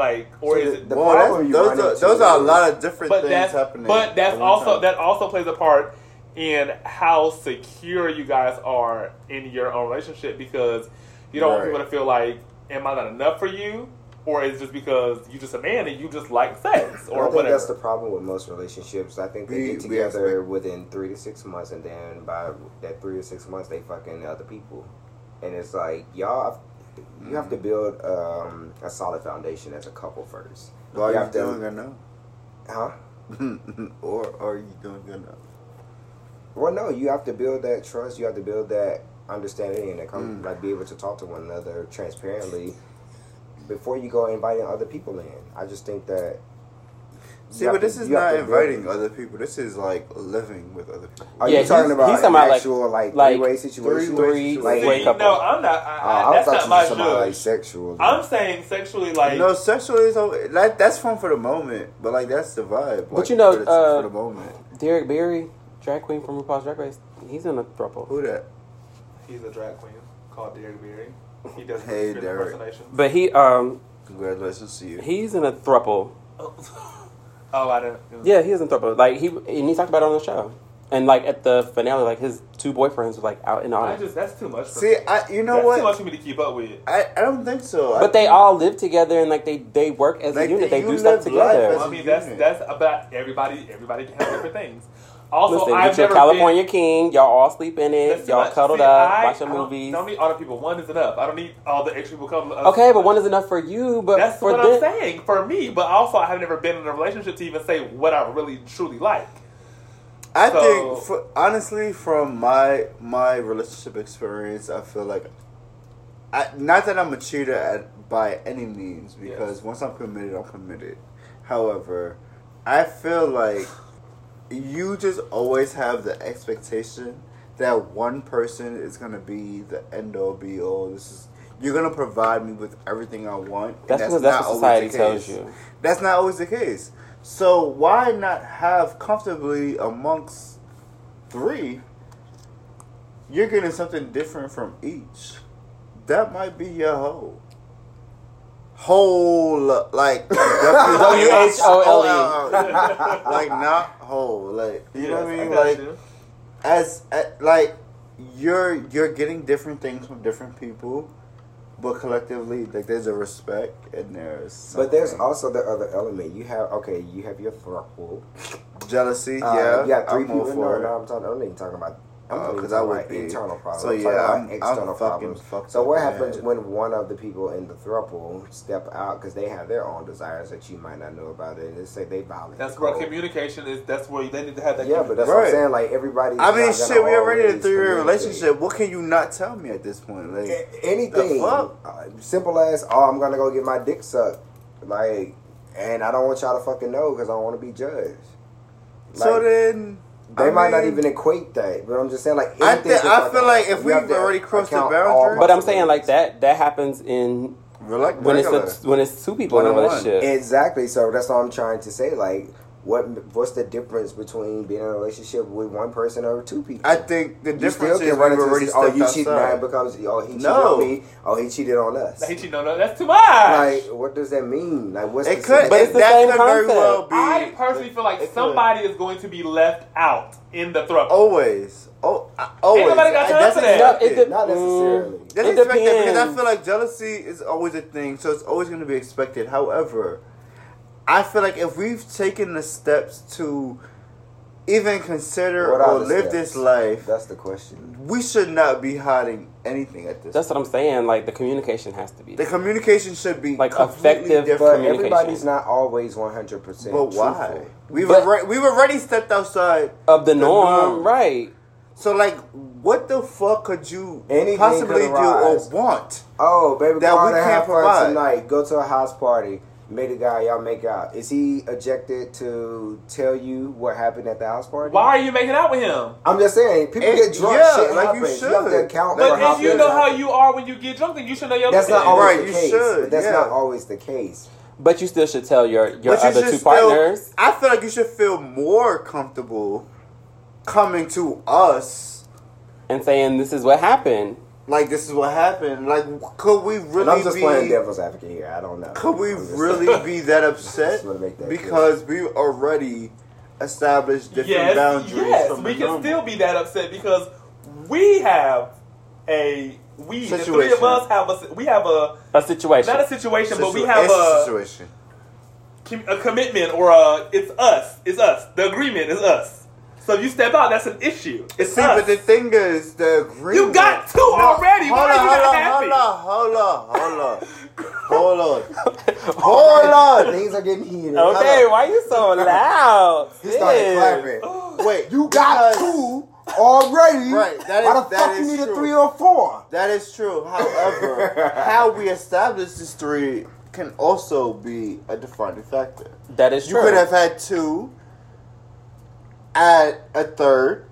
Like, or So is it? the well, problem you those run are into those are a lot of different but things happening. but that's also time. that also plays a part in how secure you guys are in your own relationship because you don't want people to feel like, am I not enough for you? Or is it just because you just a man and you just like sex I or think whatever? that's the problem with most relationships. I think they We- get together expect- within three to six months, and then by that three to six months, they fucking other people, and it's like y'all. You have to build um, a solid foundation as a couple first. Well, are you you have to- doing enough? Huh? or are you doing good enough? Well, no, you have to build that trust. You have to build that understanding, and come Mm. like be able to talk to one another transparently before you go inviting other people in. I just think that. See, you but this to- is not inviting other people. This is like living with other people. Are Yeah, you talking about he's an talking about, actual like, like three way situation? three- like, way See, couple. no, I'm not. I, Oh, I, I that's thought not you my were talking about like sexual. I'm saying sexually, like no, sexually is okay. Like, that's fun for the moment, but like that's the vibe. But like, you know, for the, uh, for the moment, Derrick Barry, drag queen from RuPaul's Drag Race, he's in a throuple. who that? he's a drag queen called Derrick Barry. He does Hey, Derrick. impersonations. But he um Congratulations to you. he's in a throuple. oh, I didn't. Yeah, he is in a throuple. Like he and he talked about it on the show. And like at the finale, like his two boyfriends were like out in the I audience. just that's too much. For See, me. I you know that's what? too much for me to keep up with. I, I don't think so. I But they all live together and like they they work as Like, a unit. They you do stuff together. as Well, I a mean, that's unit. that's about everybody. Everybody can have different things. Also, Listen, I've get your never California been, King. Y'all all sleep in it. That's Y'all much. cuddled See, up, I- watching I don't- movies. Don't need other people. One is enough. I don't need all the extra people coming. Okay, but one is enough for you. But That's for what them, I'm saying for me. But also, I have never been in a relationship to even say what I really truly like. I So- think, for, honestly, from my my relationship experience, I feel like, I, not that I'm a cheater at by any means, because Yes. once I'm committed, I'm committed. However, I feel like you just always have the expectation that one person is gonna be the end all be all. This is you're gonna provide me with everything I want. and That's that's not what always society the tells you. That's not always the case. So why not have comfortably amongst three? You're getting something different from each. That might be your whole. Whole like W-H-O-L-E. like not whole like you know what I mean like you. as, like you're you're getting different things from different people, but collectively like there's a respect and there's But there's also the other element. You have okay, you have your throuple. jealousy. Uh, yeah, got three I'm people. for No, no, I'm talking. I'm not even talking about I'm Uh, I would about be. internal problems. So, I'm yeah, talking I'm- I'm external problems. So what in happens head. when one of the people in the throuple step out because they have their own desires that you might not know about it? Let's say they violate. That's where communication is. That's where they need to have that. Yeah, but that's what I'm saying. Like everybody. I mean, shit, we already in a three year relationship. What can you not tell me at this point? Like, Anything. The fuck? Uh, simple as, oh, I'm gonna go get my dick sucked. Like, and I don't want y'all to fucking know because I don't want to be judged. so then. They I might not even equate that, but I'm just saying like. I anything I fucking feel like if we've already crossed the account boundary- But I'm saying like that that happens in Rela- when regular. it's a, when it's two people in a One-on-one. relationship. Exactly. So that's what I'm trying to say. Like, what what's the difference between being in a relationship with one person or two people? I think the You difference still is can run we've into already this, oh you cheated now outside. becomes oh he cheated No. on me oh he cheated on us. He cheating on us. That's too much. Like what does that mean? Like what's It the could, But it's the that same could very concept. well be. I personally feel like It could. somebody is going to be left out in the throuple. Always. Oh, I- always. nobody got time for that. expected. No, it Not necessarily. Mm, That's it expected because I feel like jealousy is always a thing, so it's always going to be expected. However, I feel like if we've taken the steps to even consider or live steps? this life, That's the question. we should not be hiding anything at this. That's what I'm saying. Like the communication has to be. the communication should be Like completely effective different. But everybody's not always 100 percent. But why? We've But- already, we've already stepped outside of the the norm, norm. right? So like, what the fuck could you Anything possibly could do or want? Oh, baby, That we can't have provide. tonight. Go to a house party. Meet a guy, y'all make out. Is he ejected to tell you what happened at the house party? Why are you making out with him? I'm just saying, people It- get drunk. yeah, shit like you happens. You, have to should. account But for if you know how you are when you get drunk, then you should know your That's not limits. always Right, the you case. should, but that's yeah. not always the case. But you still should tell your your But you other should two still- partners. I feel like you should feel more comfortable coming to us. and saying this is what happened. Like this is what happened. Like, could we really and I'm just be? playing devil's advocate here. I don't know. Could we really be that upset? Just wanna make that because we already established different Yes, boundaries. yes, from we the can normal. still be that upset because we have a we the three of Situation. us have a we have a A situation. not a situation, but we have it's a situation. a commitment or a it's us, it's us. The agreement is us. So if you step out, that's an issue. It's See, us. but the thing is, the agreement. You got two already. Hold Why on, are you hold on, happy? hold on, hold on, hold on, hold on, hold on. Things are getting heated. okay, why are you so loud? He started Sis. clapping. Wait, You got because- two already. Right, that Why the that fuck you is need a three or four? That is true. However, how we establish this three can also be a defining factor. That is true. You could have had two, add a third.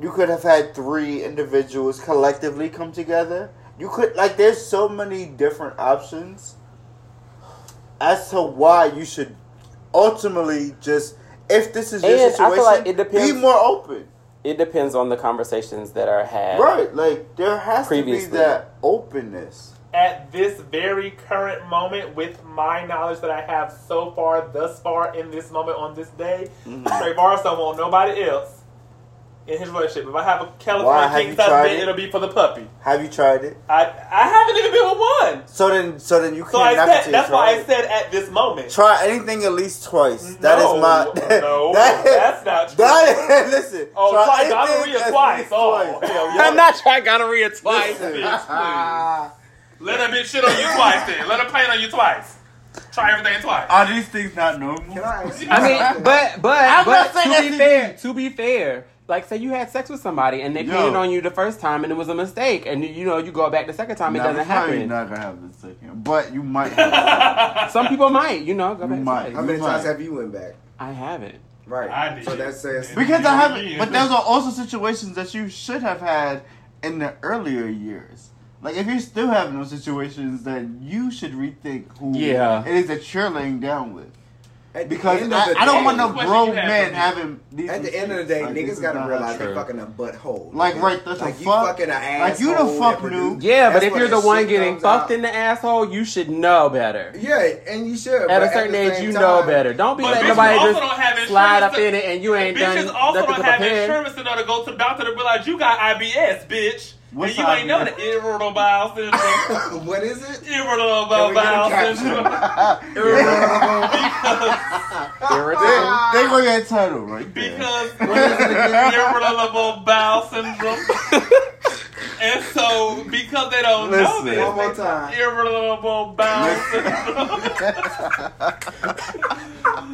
You could have had three individuals collectively come together. You could like there's so many different options as to why you should ultimately just if this is your And I feel situation, like it depends- be more open. It depends on the conversations that are had. Right, like there has to be Previously. that openness. At this very current moment, with my knowledge that I have so far, thus far in this moment on this day, Mm-hmm. Trey Barnes don't nobody else in his relationship. If I have a California have king you size bed, it? it'll be for the puppy. Have you tried it? I I haven't even been with one. So then, so then you So I can't. said that's why I said at this moment. try anything at least twice. That is No, my. no, that- that's not true. That listen. Oh, try anything gonorrhea at twice. Oh, hell yeah. I'm not trying gonorrhea twice. Listen. Bitch, please. Let a bitch shit on you twice then. Let her paint on you twice. Try everything twice. Are these things not normal? I I mean, but but I'm but not saying to be the- fair, to be fair, like say you had sex with somebody and they Yo. painted on you the first time and it was a mistake, and you know you go back the second time it Nah, doesn't we're happen. not gonna have the second, but you might. Have Some people might, you know, go You back. might. twice. How many You might. times have you went back? I haven't. Right. I did. So that says because I haven't. But those are also situations that you should have had in the earlier years. Like if you're still having those situations, then you should rethink who Yeah. it is that you're laying down with. at Because I, the I don't want no Question grown you men having these. At the end of the day, Like, niggas gotta realize true. they fucking a butthole. Like, right, that's like a you fuck. fucking an asshole. Like, you the asshole fuck knew. Yeah, but if you're the one getting fucked out. in the asshole, you should know better. Yeah, and you should. At a certain the age, you time- know better. Don't be letting nobody just don't have insurance slide up to- in it and you ain't done Bitches also don't have prepare. insurance to know to go to the doctor to realize you got IBS, bitch. What's and you ain't know the irritable bowel syndrome. what is it? irritable Can we get a bowel syndrome. Irritable. they gonna get a title right there. Because irritable bowel syndrome. And so, because they don't know this, One more time. irritable bowel syndrome.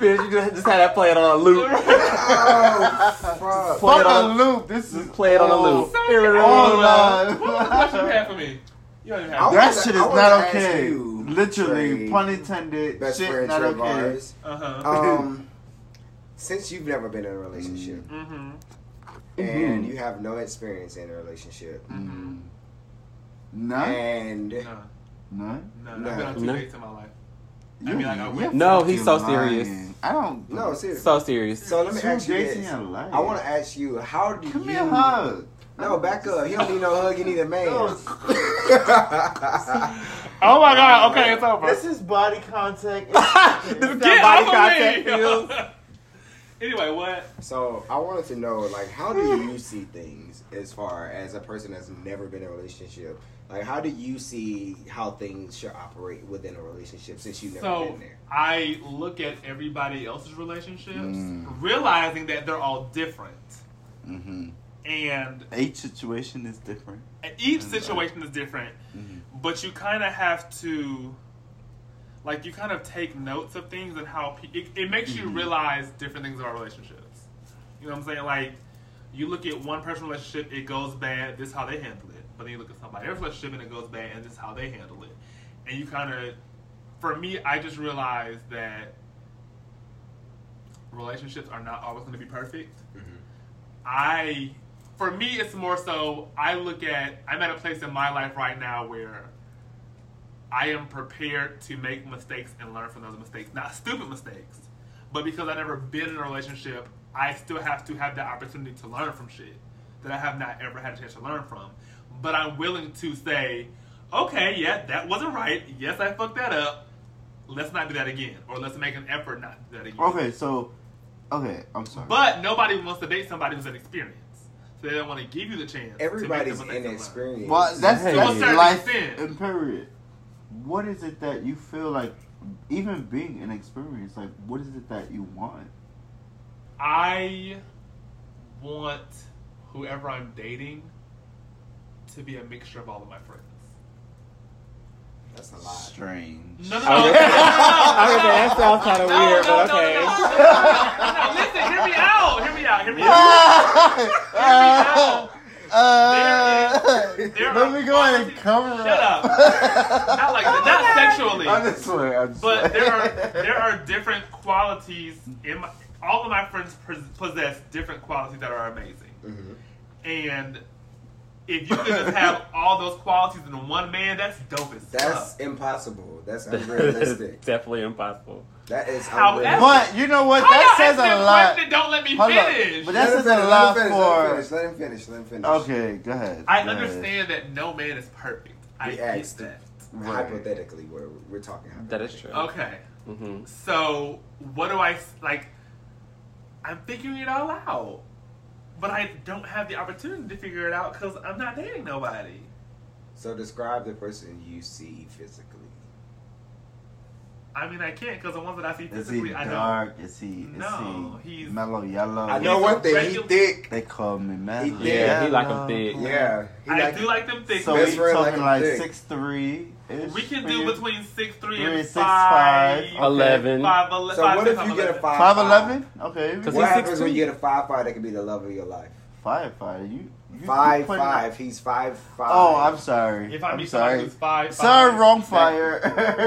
Bitch, you just, just had that playing on a loop. Oh, fuck. Play it Fuck a on, loop. This is play it on a loop. So, Irritable. all What live. question you have for me? You don't even have. That shit is not okay. you, Literally, Trey, pun intended. Best shit friend not Trey okay. Vargas. Uh huh. Um, since you've never been in a relationship mm-hmm. And you have no experience in a relationship, Mm. None. and None. No, No. I've been on two No. dates in my life. I You- mean, like, I you're went- No, he's so fucking serious. I don't. no, seriously. So serious. So let me Two ask you this. I want to ask you, how do Give you? me a hug. No, back up. He don't need no hug. He need a man. Oh my god, okay, it's over. This is body contact. Get how body off contact of me! feels. anyway, what? so I wanted to know, like, how do you see things as far as a person that's never been in a relationship? Like, how do you see how things should operate within a relationship since you've never So been there? I look at everybody else's relationships, Mm. realizing that they're all different. hmm And Each situation is different. each situation is different, Mhm. but you kind of have to, like, you kind of take notes of things and how pe- it, it makes you Mhm. realize different things about relationships. You know what I'm saying? Like, you look at one person's relationship, it goes bad, this is how they handle it. But then you look at somebody else's relationship and it goes bad, and this is how they handle it. And you kind of, for me, I just realized that relationships are not always going to be perfect. I, for me, it's more so I look at, I'm at a place in my life right now where I am prepared to make mistakes and learn from those mistakes. Not stupid mistakes, but because I've never been in a relationship, I still have to have the opportunity to learn from shit that I have not ever had a chance to learn from. But I'm willing to say, okay, yeah, that wasn't right. Yes, I fucked that up. Let's not do that again. Or let's make an effort not to do that again. Okay, so, okay, I'm sorry. But nobody wants to date somebody who's inexperienced. So they don't want to give you the chance. Everybody's to make them inexperienced. well, that's, Hey. To a that's certain life extent. in period. What is it that you feel like, even being an inexperienced, like, what is it that you want? I want whoever I'm dating to be a mixture of all of my friends. That's a lot. Strange. No, no, no. I was no, gonna- no, no, I was gonna say, that sounds kinda no, weird, no, but no, okay. No, no, no, no, listen, hear me out. Hear me out. Hear me out. uh, uh, There is- there let me go ahead and qualities- cover Shut up. Not like that. Not sexually. I'm just playing. I'm just But there are there are different qualities in my. All of my friends possess different qualities that are amazing, Mhm. and if you could just have all those qualities in one man, that's dope as That's fuck. impossible. That's That's unrealistic. definitely impossible. That is However- unrealistic. But you know what? That says a a lot. Don't let me Hold up. finish. But that Let him says a finish, lot let him for. finish, Let him finish. Let him finish. Okay, go ahead. I go ahead. understand that no man is perfect. I We get asked that. Right. Hypothetically, we're, we're talking. That is true. Okay, hmm so what do I like? I'm figuring it all out, but I don't have the opportunity to figure it out because I'm not dating nobody. So describe the person you see physically. I mean, I can't because the ones that I see Is physically, he I don't. dark? Is he? No, he he's- mellow yellow? I know He's one a thing. He thick. They call me mellow. He- yeah, he like him yellow. thick. Yeah. He I like do like them thick. So we friend talking like like thick. six three. we can do between six three Three, and six, five, five. Eleven. five, ele- So five, what six, if you get a eleven. five? Five eleven. Okay. What happens when you get a five five that could be the love of your life? Five five. You. You Five you five. He's five five. Oh, I'm sorry. If I I'm sorry. who's five, Sorry, wrong fire.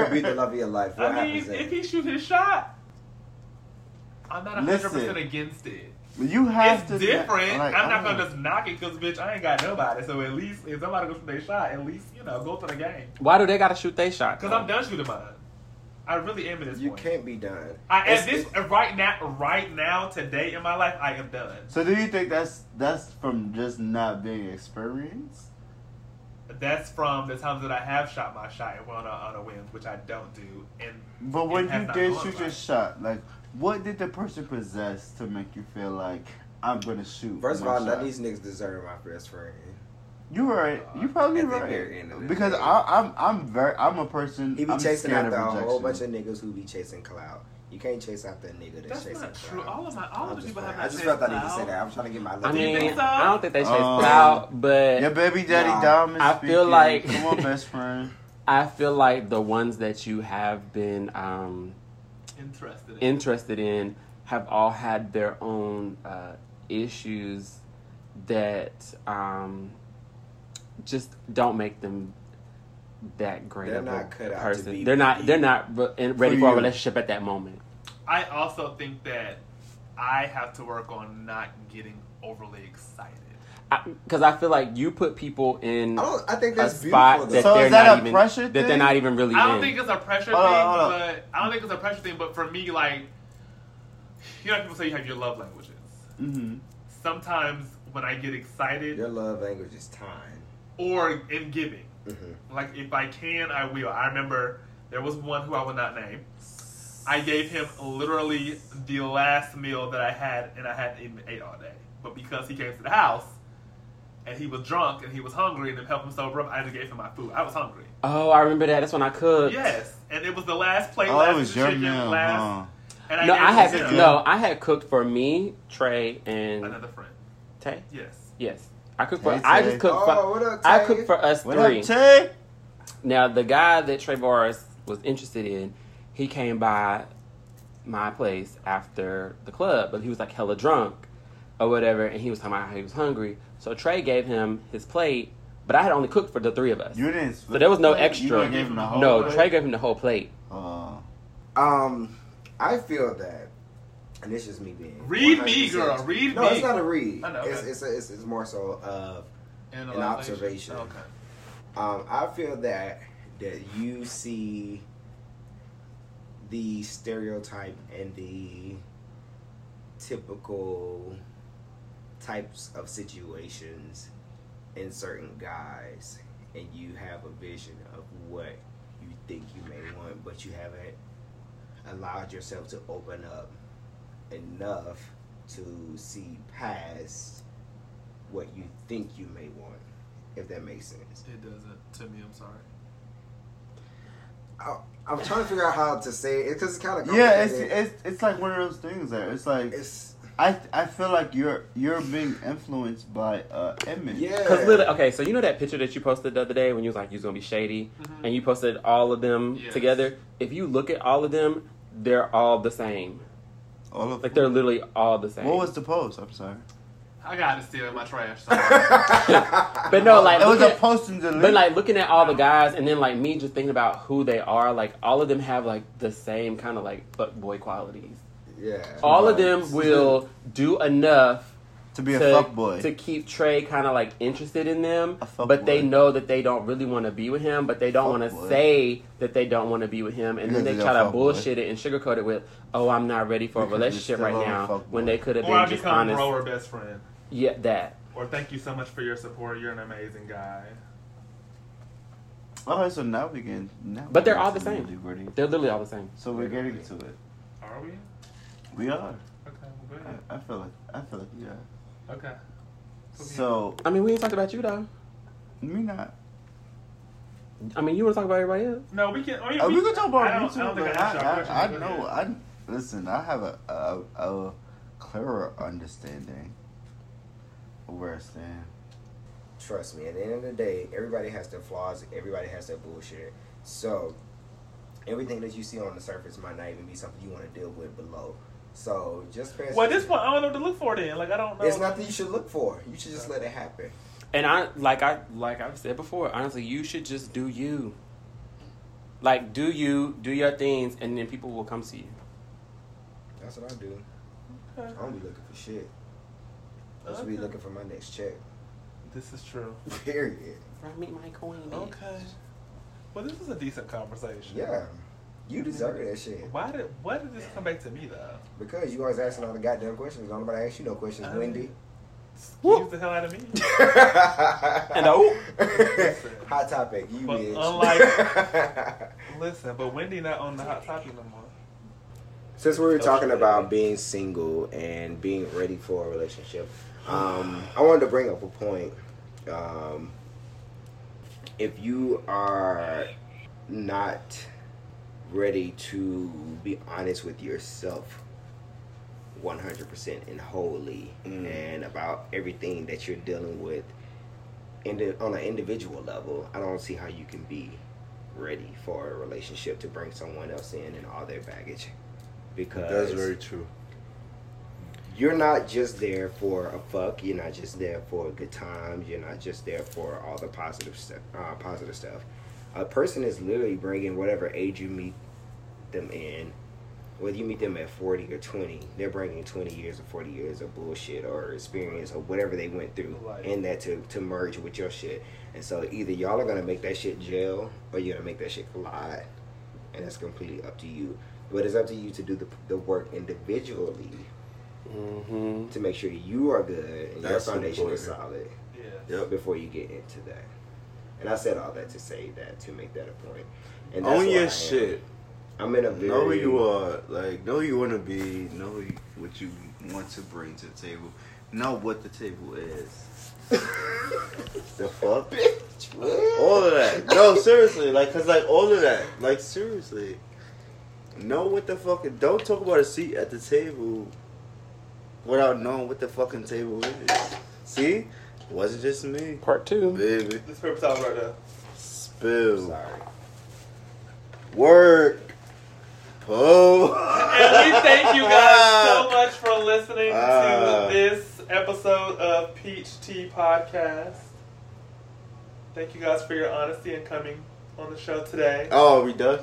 could be the love of your life. What I mean, happens then? if he shoots his shot, I'm not hundred percent Listen. against it. you have It's to. different. like, I'm not gonna don't just knock it because bitch, I ain't got nobody. So at least if somebody goes for their shot, at least you know go to the game. Why do they gotta shoot their shot? Because I'm done shooting mine. I really am at this you point. can't be done. I, It's- at this right now, right now, today in my life, I am done. So do you think that's that's from just not being experienced? That's from the times that I have shot my shot and went on a, on a whim, which I don't do. And But when It you did gone shoot your shot, like what did the person possess to make you feel like I'm gonna shoot? First of my all, none of these niggas deserve my best friend. You right. You probably At right. end Because day. I, I'm I'm very I'm a person. He be I'm chasing scared after a whole bunch of niggas who be chasing clout. You can't chase after a nigga that's, That's chasing not true. clout. All of my all I'm of the just people playing. have I just felt I need to say that. I'm trying to get my. I little- Do you mean, think so? I don't think they chase Um, clout, but Your baby daddy Nah. Dom is I feel like- come on, best friend. I feel like the ones that you have been um, Interested in. interested in have all had their own uh, issues that um, just don't make them that great They're of not a cut out to person. be they're not. They're not re- ready For for, a relationship at that moment. I also think that I have to work on not getting overly excited. Because I, feel like you put people in I don't. I think a that's spot beautiful. that So they're is that not a even pressure that they're thing? not even really I don't in. think it's a pressure Hold thing, on. but I don't think it's a pressure thing. But for me, like, you know, people say you have your love languages. Mm-hmm. Sometimes when I get excited Your love language is time. Or in giving, Mm-hmm. like if I can, I will. I remember there was one who I will not name. I gave him literally the last meal that I had, and I hadn't even ate all day. But because he came to the house and he was drunk and he was hungry, and to help him sober up, I just gave him my food. I was hungry. oh, I remember that. That's when I cooked. Yes, and it was the last plate. Oh, last it was of your chicken, meal, last, huh? And I No, I it had no. I had cooked for me, Trey, and another friend. Tay. Yes. Yes, I cooked for. Tay, I just cooked Oh, for. what up, I Tay? cooked for us What three. up, Tay? Now the guy that Trey Boris was interested in, he came by my place after the club, but he was like hella drunk or whatever, and he was talking about how he was hungry. So Trey gave him his plate, but I had only cooked for the three of us. You didn't. so there was no You extra. gave him the whole no, plate? Trey gave him the whole plate. Uh, Um, I feel that, and this is me being Read me, 100% girl. Read no, me. No, it's not a read. I know, It's, okay. it's, it's it's more so of Analyzation. An observation. Okay. Um, I feel that that you see the stereotype and the typical types of situations in certain guys, and you have a vision of what you think you may want, but you haven't allowed yourself to open up enough to see past what you think you may want, if that makes sense. It doesn't. To me, I'm sorry. I, I'm trying to figure out how to say it because it's kind of yeah, it's, it's it's like one of those things there. It's like it's I I feel like you're you're being influenced by uh image. yeah. Because literally, okay, so you know that picture that you posted the other day when you was like you was gonna be shady, Mhm. and you posted all of them Yes. together. If you look at all of them, they're all the same. All of Like they're literally all the same. What was the post? I'm sorry. I got it still in my trash. But no, like it was look a at- post and delete. But like looking at all the guys, and then like me just thinking about who they are, like all of them have like the same kind of like fuck boy qualities. yeah. All of them will do enough to be a to, fuck boy. to keep Trey kind of like interested in them, A fuck but they know that they don't really want to be with him, but they don't want to say that they don't want to be with him, and then Because they they're try to fuck boy. bullshit it and sugarcoat it with, "Oh, I'm not ready for a Because you're relationship right now," when they could have or I been just become honest. bro or best friend. Yeah, that. Or thank you so much for your support. You're an amazing guy. Okay, so now we can. Now But we they're all the same. nitty-gritty. They're literally all the same. So we're getting to it. Are we? We are. Okay, well, go. I, I feel like I feel like we are. Okay. So I mean, we ain't talked about you though. me not. I mean, you want to talk about everybody else? No, we can. Or Uh, we can talk about I me don't, too, I don't think but I, asked you a I, question, I, I know. I listen. I have a, a a clearer understanding of where I stand. Trust me. At the end of the day, everybody has their flaws. Everybody has their bullshit. So everything that you see on the surface might not even be something you want to deal with below. So just pay Well, at this point, I don't know what to look for. Then, like, I don't know. it's nothing you should look for. You should just let it happen. And I like I like I've said before, honestly, you should just do you. Like do you, do your things and then people will come to you. That's what I do. Okay. I don't be looking for shit. I should be looking for my next check. This is true. Period. Before I meet my queen. bitch. Okay. Well, this is a decent conversation. Yeah. You deserve that shit. Why did Why did this come back to me though? Because you always asking all the goddamn questions. Don't nobody ask you no questions, I- Wendy. Excuse the hell out of me. and oh. Hot topic, you But bitch. unlike- Listen, but Wendy not on the hot topic no more. Since we were Oh, talking shit. about being single and being ready for a relationship, um, I wanted to bring up a point um, if you are not ready to be honest with yourself 100% and wholly Mm. and about everything that you're dealing with indi- on an individual level, I don't see how you can be ready for a relationship to bring someone else in and all their baggage. Because That's very true. you're not just there for a fuck. You're not just there for good times. You're not just there for all the positive stuff. Uh, positive stuff. A person is literally bringing whatever age you meet them in. Whether you meet them at 40 or 20, they're bringing 20 years or 40 years of bullshit or experience or whatever they went through Right. in that to, to merge with your shit. And so either y'all are going to make that shit gel or you're going to make that shit collide. And that's completely up to you. But it's up to you to do the, the work individually Mm-hmm. to make sure you are good and That's your foundation is solid Yeah. Yep. before you get into that. And I said all that to say that to make that a point. And Own where I your am. shit. I'm in a very Know who you are. Like, know who you want to be. Know who you, what you want to bring to the table. Know what the table is. the fuck? All of that. No, seriously. Like, cause like all of that. Like seriously. Know what the fucking. Don't talk about a seat at the table without knowing what the fucking table is. See, wasn't just me, Part two. baby. This paper towel right there. Spill. Sorry. Work. Pull. And we thank you guys so much for listening Ah. to this episode of Peach Tea Podcast. Thank you guys for your honesty and coming on the show today. Oh, are we done?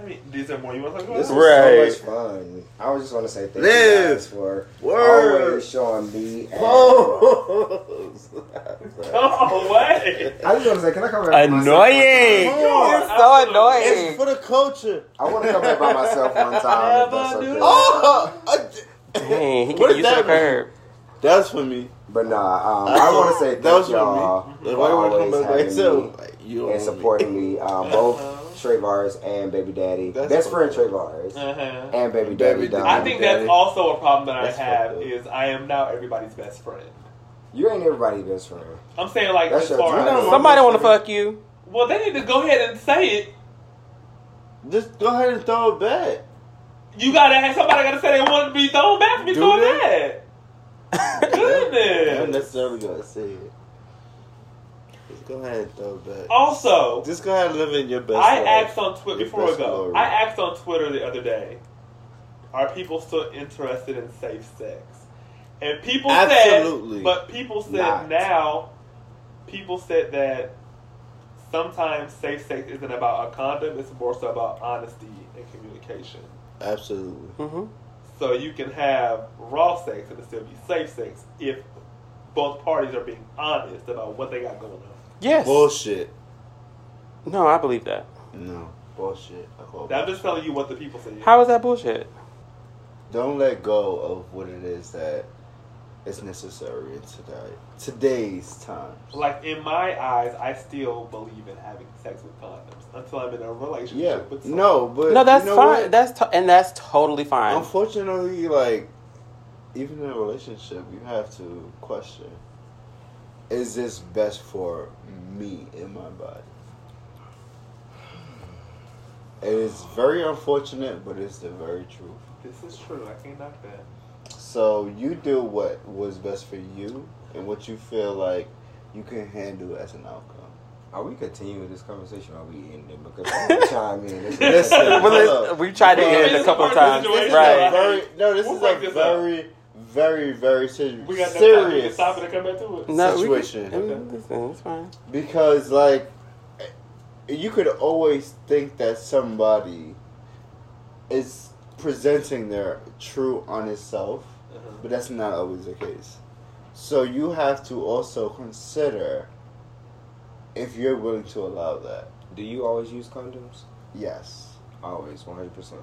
I mean, these are more you want to talk This about? was Right. so much fun. I was just want to say thank you guys for Word. always showing me. And Pose. Go away! I just want to say, can I come back? by myself Annoying. Come You're on. so It's annoying. for the culture. I want to come back by myself one time. if that's Never do okay. Oh, I d- Dang, he What can does use the that mean? curb. That's for me. But nah, um, I want to say thank that was y'all for me. for Like, why you want to come always back by having yourself? me Like, you don't and want me. supporting me. Um, both. Trevaris and Baby Daddy. That's Best friend fucked up. Trevaris Uh-huh. and Baby Baby Daddy. Daddy. I think Daddy. that's also a problem that That's I have fucked is I am now everybody's best friend. You ain't everybody's best friend. I'm saying like That's as far title. as Somebody want to fuck you. well, they need to go ahead and say it. Just go ahead and throw it back. You gotta have somebody gotta say they want to be thrown back for me Do doing they? that. Not Goodness. necessarily gonna say it. Just go ahead and throw it back. Also, Just go ahead and live in your best I life. asked on Twitter before we best go. glory. I asked on Twitter the other day, are people still interested in safe sex? And people Absolutely said, but people said not. now, people said that sometimes safe sex isn't about a condom; it's more so about honesty and communication. Absolutely. hmm So you can have raw sex and it still be safe sex if both parties are being honest about what they got going on. Yes. Bullshit. No, I believe that. No. Bullshit. I call I'm just telling you what the people say. How is that bullshit? Don't let go of what it is that is necessary in today, today's times. Like in my eyes, I still believe in having sex with condoms until I'm in a relationship yeah. with someone. No, but No, that's you know fine. what? That's to- and that's totally fine. Unfortunately, like even in a relationship, you have to question: Is this best for me in my body? It is very unfortunate, but it's the very truth. This is true. I can't knock that. So you do what was best for you and what you feel like you can handle as an outcome. Are we continuing this conversation? Or are we ending it? Because I'm gonna chime in. This Listen, Well, hold it's- up. we tried to end a couple of times. the This is situation. a Right. very no. This We'll is break a this up. Very, very, very serious, We got that time. We can serious stop it and come back to it. No, situation. can, I mean, listen, it's fine. because, like, you could always think that somebody is presenting their true, honest self, Uh-huh. but that's not always the case. So you have to also consider if you're willing to allow that. Do you always use condoms? Yes. Always, one hundred percent.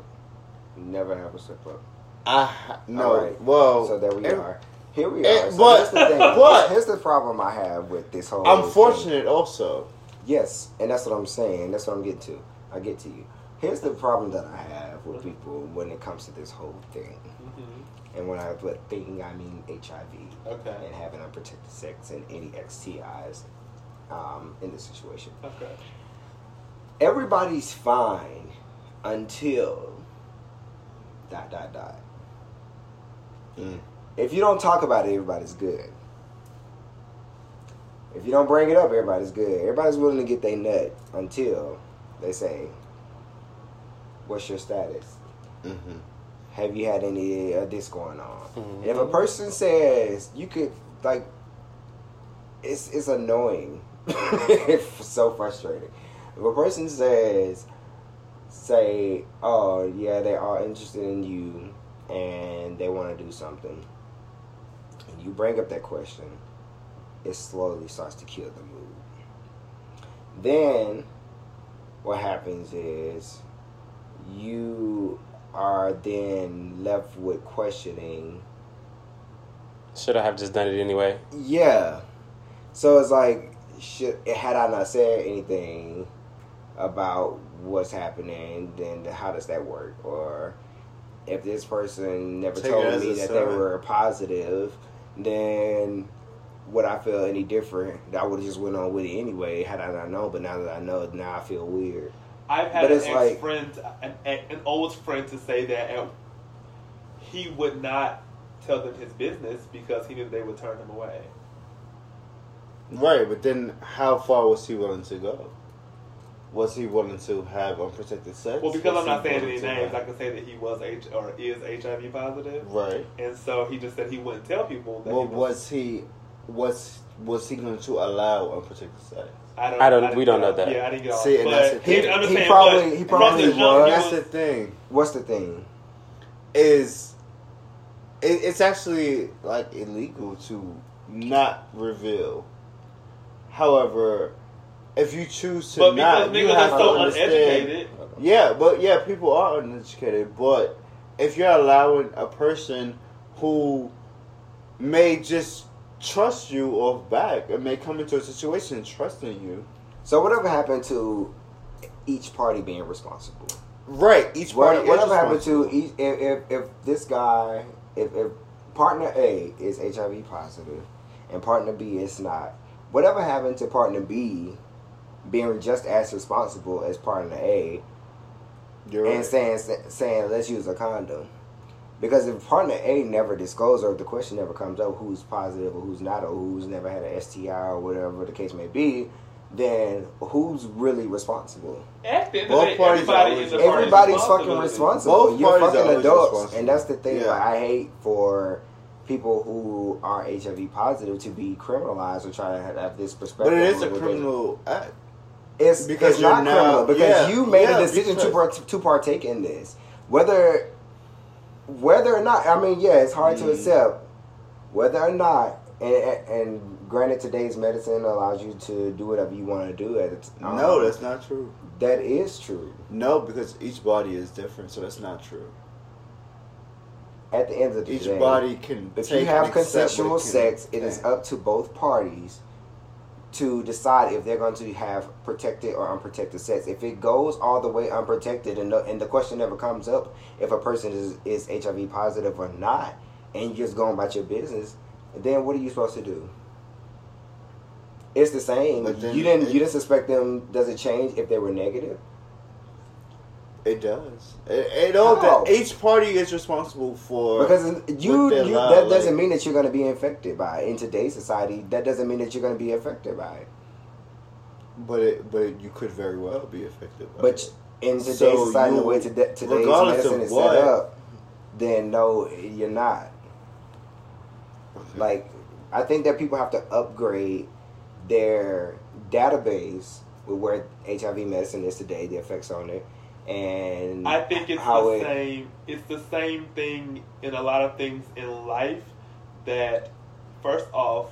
Never have a slip up. I no. All right. Well, So there we and are. Here we eh, are. So but- here's the thing. but- here's the problem I have with this whole. I'm thing. fortunate also. Yes, and that's what I'm saying. That's what I'm getting to. I get to you. Here's the problem that I have with people when it comes to this whole thing. Mhm. And when I put thinking, I mean HIV Okay. and having unprotected sex and any STIs um, in this situation. Okay. Everybody's fine until dot dot dot. Mm. If you don't talk about it, everybody's good. If you don't bring it up, everybody's good. Everybody's willing to get their nut until they say, "What's your status? Mm-hmm. Have you had any of this going on?" Mhm. If a person says, "You could like," it's it's annoying. it's so frustrating. If a person says, "Say, oh yeah, they are interested in you and they want to do something," and you bring up that question, it slowly starts to kill the mood. Then, what happens is you are then left with questioning Should I have just done it anyway? yeah. So it's like, should had I not said anything about what's happening, then how does that work? Or if this person never Take told me a that they were positive, then would I feel any different? I would have just went on with it anyway had I not known. But now that I know, now I feel weird. I've had But an it's ex like- friend, an, an old friend, to say that he would not tell them his business because he knew they would turn him away. Right, but then how far was he willing to go? Was he willing to have unprotected sex? Well, because Was I'm not saying willing any to names, I have- can say that he was H or is HIV positive, Right. and so he just said he wouldn't tell people that. Well, he was he was was he going to allow unprotected sex? I don't. I don't- didn't we don't know that. Yeah, I didn't get on. See, and that's the he, thing. I'm He probably- he probably from the jump, was. That's the thing. What's the thing? Is it, it's actually like illegal to not reveal. However, if you choose to But because not, you niggas have are to so understand. uneducated, Yeah, but yeah, people are uneducated. But if you're allowing a person who may just trust you off back and may come into a situation trusting you, So whatever happened to each party being responsible? right? Each What, party. is whatever happened to responsible. each, if, if if this guy if, if partner A is HIV positive and partner B is not, whatever happened to partner B being just as responsible as partner A You're and right. saying saying let's use a condom. Because if partner A never disclosed or if the question never comes up who's positive or who's not or who's never had an STI or whatever the case may be, then who's really responsible? at Both of the day, parties everybody always in the party is Everybody's fucking responsible. responsible. Both You're parties fucking always adults, responsible. and that's the thing. Yeah. Like, I hate for people who are HIV positive to be criminalized or try to have, have this perspective. But it is a criminal act. It's because it's you're not now- criminal because yeah, you made yeah, a decision to part, to partake in this, whether whether or not. I mean, yeah, it's hard to Mm. accept whether or not. And, and granted, today's medicine allows you to do whatever you want to do. At it. no, that's not true. that is true. No, because each body is different, so that's not true. At the end of the Each day, each body can. If you have consensual what it can sex, it is up to both parties to decide if they're going to have protected or unprotected sex. If it goes all the way unprotected and, no, and the question never comes up if a person is, is HIV positive or not, and you're just going about your business, then what are you supposed to do? It's the same. But then you didn't it- you didn't suspect them. Does it change if they were negative? It does. It, it all. How? Each party is responsible for Because you, you that doesn't mean that you're going to be infected by it. In today's society, that doesn't mean that you're going to be affected by it. But it, but you could very well be affected. By But it. in today's So society, the you- way today, today's medicine is what- set up, then no, you're not. Okay. Like, I think that people have to upgrade their database with where HIV medicine is today, the effects on it, and I think it's the it- same. It's the same thing in a lot of things in life. That first off,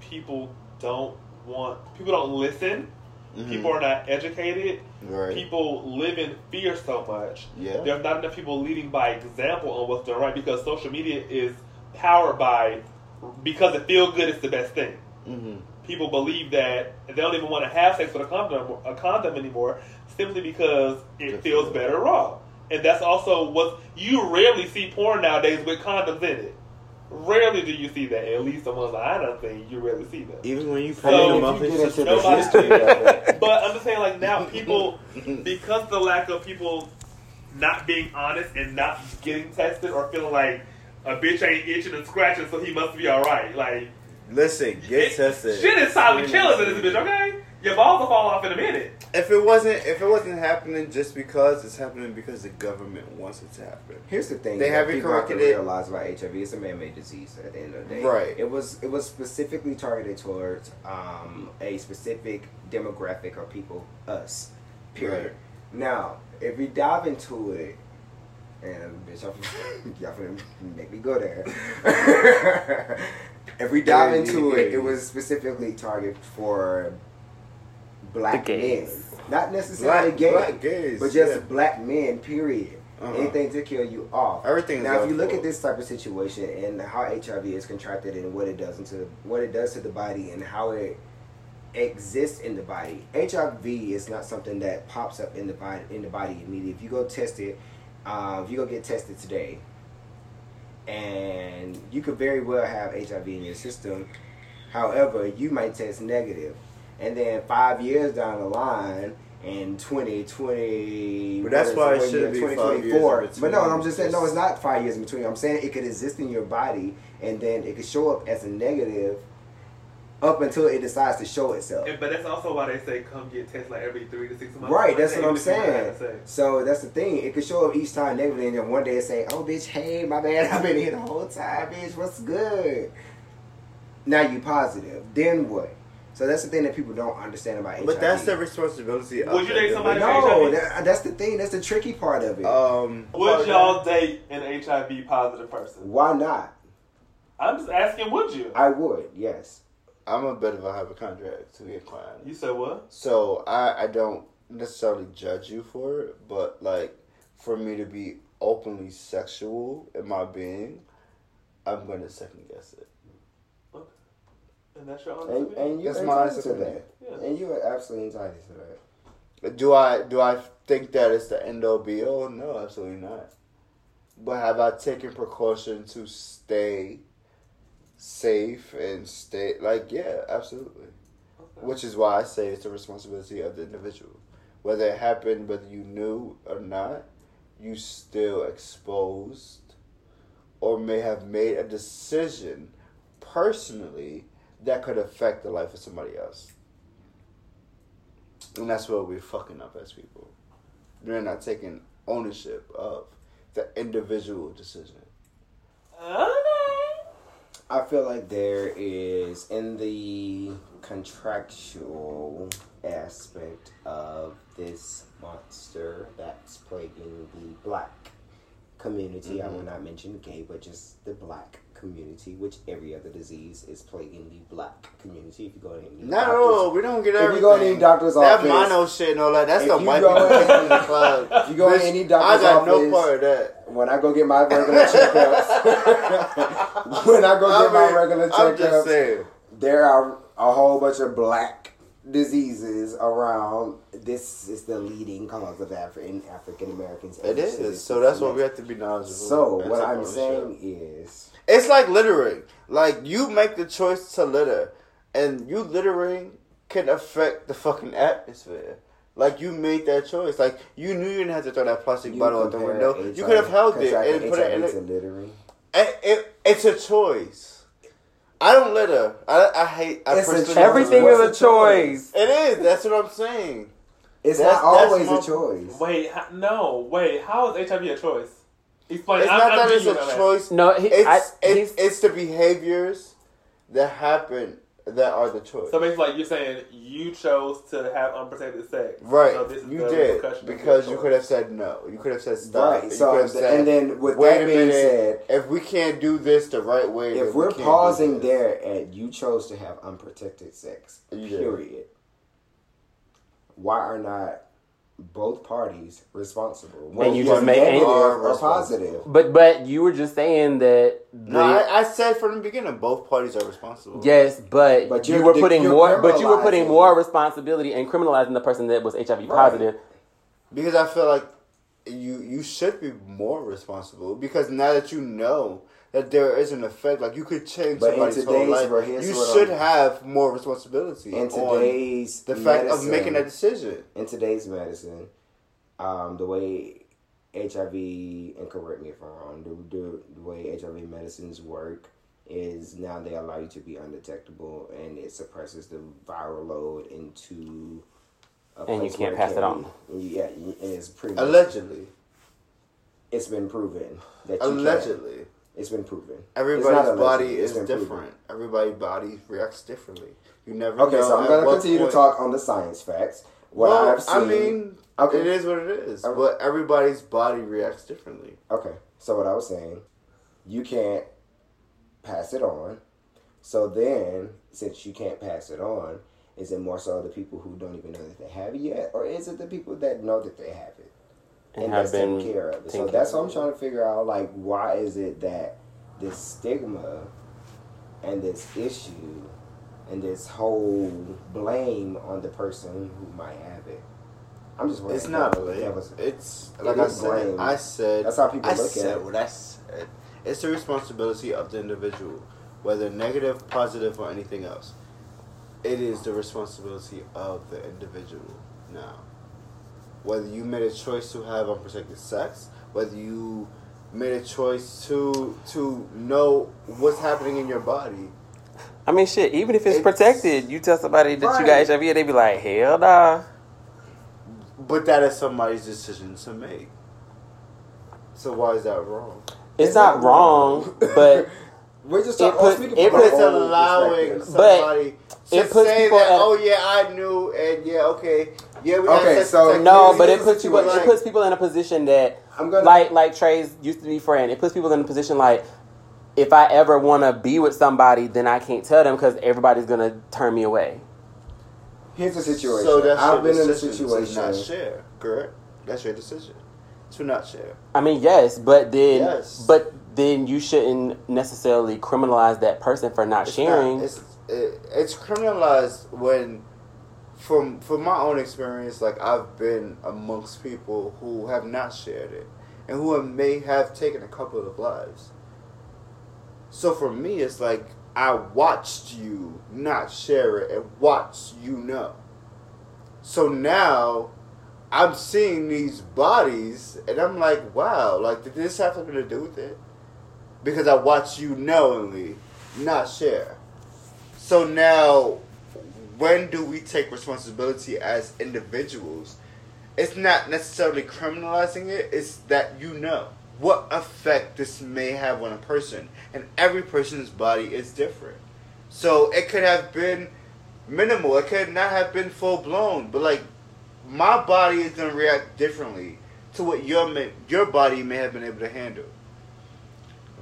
people don't want. People don't listen. Mhm. People are not educated. right. People live in fear so much. Yeah. There's not enough people leading by example on what's done right because social media is powered by because it feels good. It's the best thing. hmm People believe that they don't even want to have sex with a condom, a condom anymore, simply because it Good feels better raw. and that's also what you rarely see porn nowadays with condoms in it. Rarely do you see that. At least the ones I don't think you rarely see that. Even when you So, put in them up, you it's get just into nobody- it, But I'm just saying, like now, people because the lack of people not being honest and not getting tested or feeling like a bitch ain't itching and scratching, so he must be all right. Like Listen, get it- tested. Shit is silent killers in this bitch. Okay, your balls will fall off in a minute. If it wasn't, if it wasn't happening just because it's happening because the government wants it to happen. Here's the thing: They haven't people have to corrected it. realize about HIV. It's a man-made disease. At the end of the day, Right. It was it was specifically targeted towards um, a specific demographic of people, us. Period. Right. Now, if we dive into it, and bitch, y'all, y'all finna make me go there. if we dive into it, it was specifically targeted for black The men, not necessarily Black, gay, black gays, but just yeah. black men. Period. Uh-huh. Anything to kill you off. Everything Now, if you look at this type of situation and how HIV is contracted and what it does into what it does to the body and how it exists in the body, HIV is not something that pops up in the body in the body immediately. If you go test it, uh, if you go get tested today, and you could very well have HIV in your system. However, you might test negative, and then five years down the line. In 2020, But that's why is it shouldn't be five years in 2024. But no. I'm just saying, no, it's not five years in between. I'm saying it could exist in your body, and then it could show up as a negative up until it decides to show itself. And, but that's also why they say come get tested like every three to six months. Right, that's what I'm if you not saying. having sex. So that's the thing. It could show up each time negatively, and then one day it say, "Oh, bitch, hey, my bad, I've been here the whole time, bitch. What's good?" Now you positive. Then what? So that's the thing that people don't understand about HIV. But that's the responsibility. of Would you the date somebody no. That, that's the thing. That's the tricky part of it. Um, Would y'all date an HIV positive person? Why not? I'm just asking, would you? I would. Yes. I'm a bit of a hypochondriac to be inclined. You said what? So I, I don't necessarily judge you for it, but like for me to be openly sexual in my being, I'm gonna second guess it. And that's your honest And, opinion? and you're That's my entitled to opinion. that. Yeah. And you are absolutely entitled to that. Do I do I think that it's the end all be all? No, absolutely not. But have I taken precaution to stay safe and stay like yeah, absolutely. Which is why I say it's the responsibility of the individual. Whether it happened, whether you knew or not, you still exposed or may have made a decision personally that could affect the life of somebody else. And that's where we're fucking up as people. We're not taking ownership of the individual decision. Okay. I feel like there is in the contractual aspect of this monster that's plaguing the black community. I mm-hmm. will not mention gay, but just the black community, which every other disease is plaguing the black community. If you go to any No, doctor's- we don't get If you go to any doctor's that office- mono shit and all that, that's the white people in- in the club. if you go in any doctor's office, I got no part of that. when I go get my regular checkups, when I go get I my regular checkups, there are a whole bunch of black diseases around. This is the leading cause of African African Americans. It is. So that's why we have to be knowledgeable. So what I'm saying is, It's like littering. Like you make the choice to litter, and you littering can affect the fucking atmosphere. Like you made that choice. Like you knew you didn't have to throw that plastic you bottle out the window. HIV You could have held it contracting and put it in HIV it. to littering. It, it, it's a choice. I don't litter. I, I hate. I It's a personally- choice. Everything is a the choice. It is. That's what I'm saying. It's That's- not always my- a choice. Wait, no, wait. How is HIV a choice? Explain. It's I'm, not I'm that it's a choice. No, he, It's I, it's, he's, it's the behaviors that happen that are the choice. So basically, like you're saying, you chose to have unprotected sex. Right, So this is you the did because you could have said no. You could have said stop. Right. You So could have said, and then with "Wait that a being minute, said, if we can't do this the right way, if we we're can't pausing there at you chose to have unprotected sex, You did. period. Why are not both parties responsible? And you it's just make- negative are or positive. but but you were just saying that. The, No, I, I said from the beginning, both parties are responsible. Yes, but, But you were putting you're more. But you were putting more responsibility and criminalizing the person that was HIV positive. because I feel like you you should be more responsible because now that you know that there is an effect, like you could change But somebody's whole life, world, here's you should I'm- have more responsibility In on today's the fact of making that decision. in today's medicine, um, the way HIV and correct me if I'm wrong, the, the, the way HIV medicines work is now they allow you to be undetectable and it suppresses the viral load into a And you can't where pass can it on. Yeah, and it's pretty much Allegedly, it's been proven that you can't. It's been proven. Everybody's body is been proven. different. Everybody's body reacts differently. You never. Okay, so I'm gonna continue point- to talk on the science facts. What well, I've seen. I mean, Okay. it is what it is. Okay. But everybody's body reacts differently. Okay, so what I was saying, you can't pass it on. So then, since you can't pass it on, is it more so the people who don't even know that they have it yet, or is it the people that know that they have it And and, have that's taken care of? So that's what I'm trying to figure out. Like, why is it that this stigma and this issue and this whole blame on the person who might have it? I'm just wondering. It's not if blame. that was- It's It like I said. blame. I said. That's how people I look at said it. what I said. It's the responsibility of the individual, whether negative, positive, or anything else. It is the responsibility of the individual now. Whether you made a choice to have unprotected sex, whether you made a choice to to know what's happening in your body. I mean, shit. Even if it's, It's- protected, you tell somebody that you got Right. HIV, and they be like, "Hell nah." But that is somebody's decision to make. So why is that wrong? It's It's not not wrong, wrong. but We're just It talking. put- speaking it puts- it's allowing perspective. But somebody to it puts say people that, at- oh yeah, I knew, and yeah, okay, yeah, we Okay, so- no, but it protected puts people. like- It puts people in a position that, I'm gonna like, like Trey's used to be friend. It puts people in a position like, if I ever want to be with somebody, then I can't tell them because everybody's gonna turn me away. Here's the situation. So that's I've your been in a situation. to not share, correct? That's your decision to not share. I mean, yes, but then, Yes. but then you shouldn't necessarily criminalize that person for not It's sharing. Not, it's it, it's criminalized when, from from my own experience, like I've been amongst people who have not shared it, and who may have taken a couple of lives. So for me, it's like I watched you not share it and watched you know. So now I'm seeing these bodies and I'm like, wow, like did this have something to do with it? Because I watched you knowingly not share. So now when do we take responsibility as individuals? It's not necessarily criminalizing it, it's that you know what effect this may have on a person. And every person's body is different. So it could have been minimal, it could not have been full blown, but like my body is gonna react differently to what your your body may have been able to handle.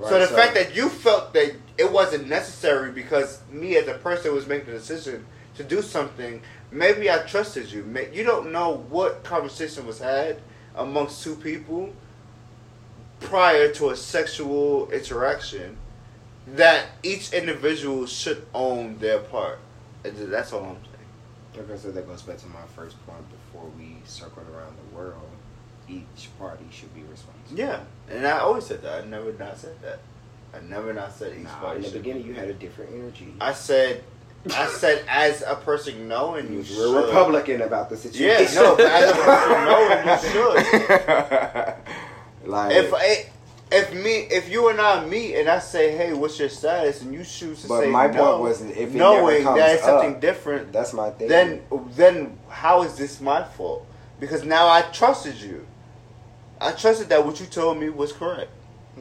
so Right, the fact that you felt that it wasn't necessary because me as a person was making the decision to do something, maybe I trusted you. You don't know what conversation was had amongst two people prior to a sexual interaction that each individual should own their part. And That's all I'm saying. Okay, so that goes back to my first point. Before we circled around the world, each party should be responsible. Yeah, and I always said that. I never not said that. I never not said each Nah, party in the beginning, be. you had a different energy. I said, I said as a person knowing you you were Republican about the Yeah, situation. no, but as a person knowing you should. like, If I, if me, if you and I meet and I say, hey, what's your status, and you choose to But say my no, point was if it knowing that it's something up, different, that's my thing. then then how is this my fault? Because now I trusted you. I trusted that what you told me was correct.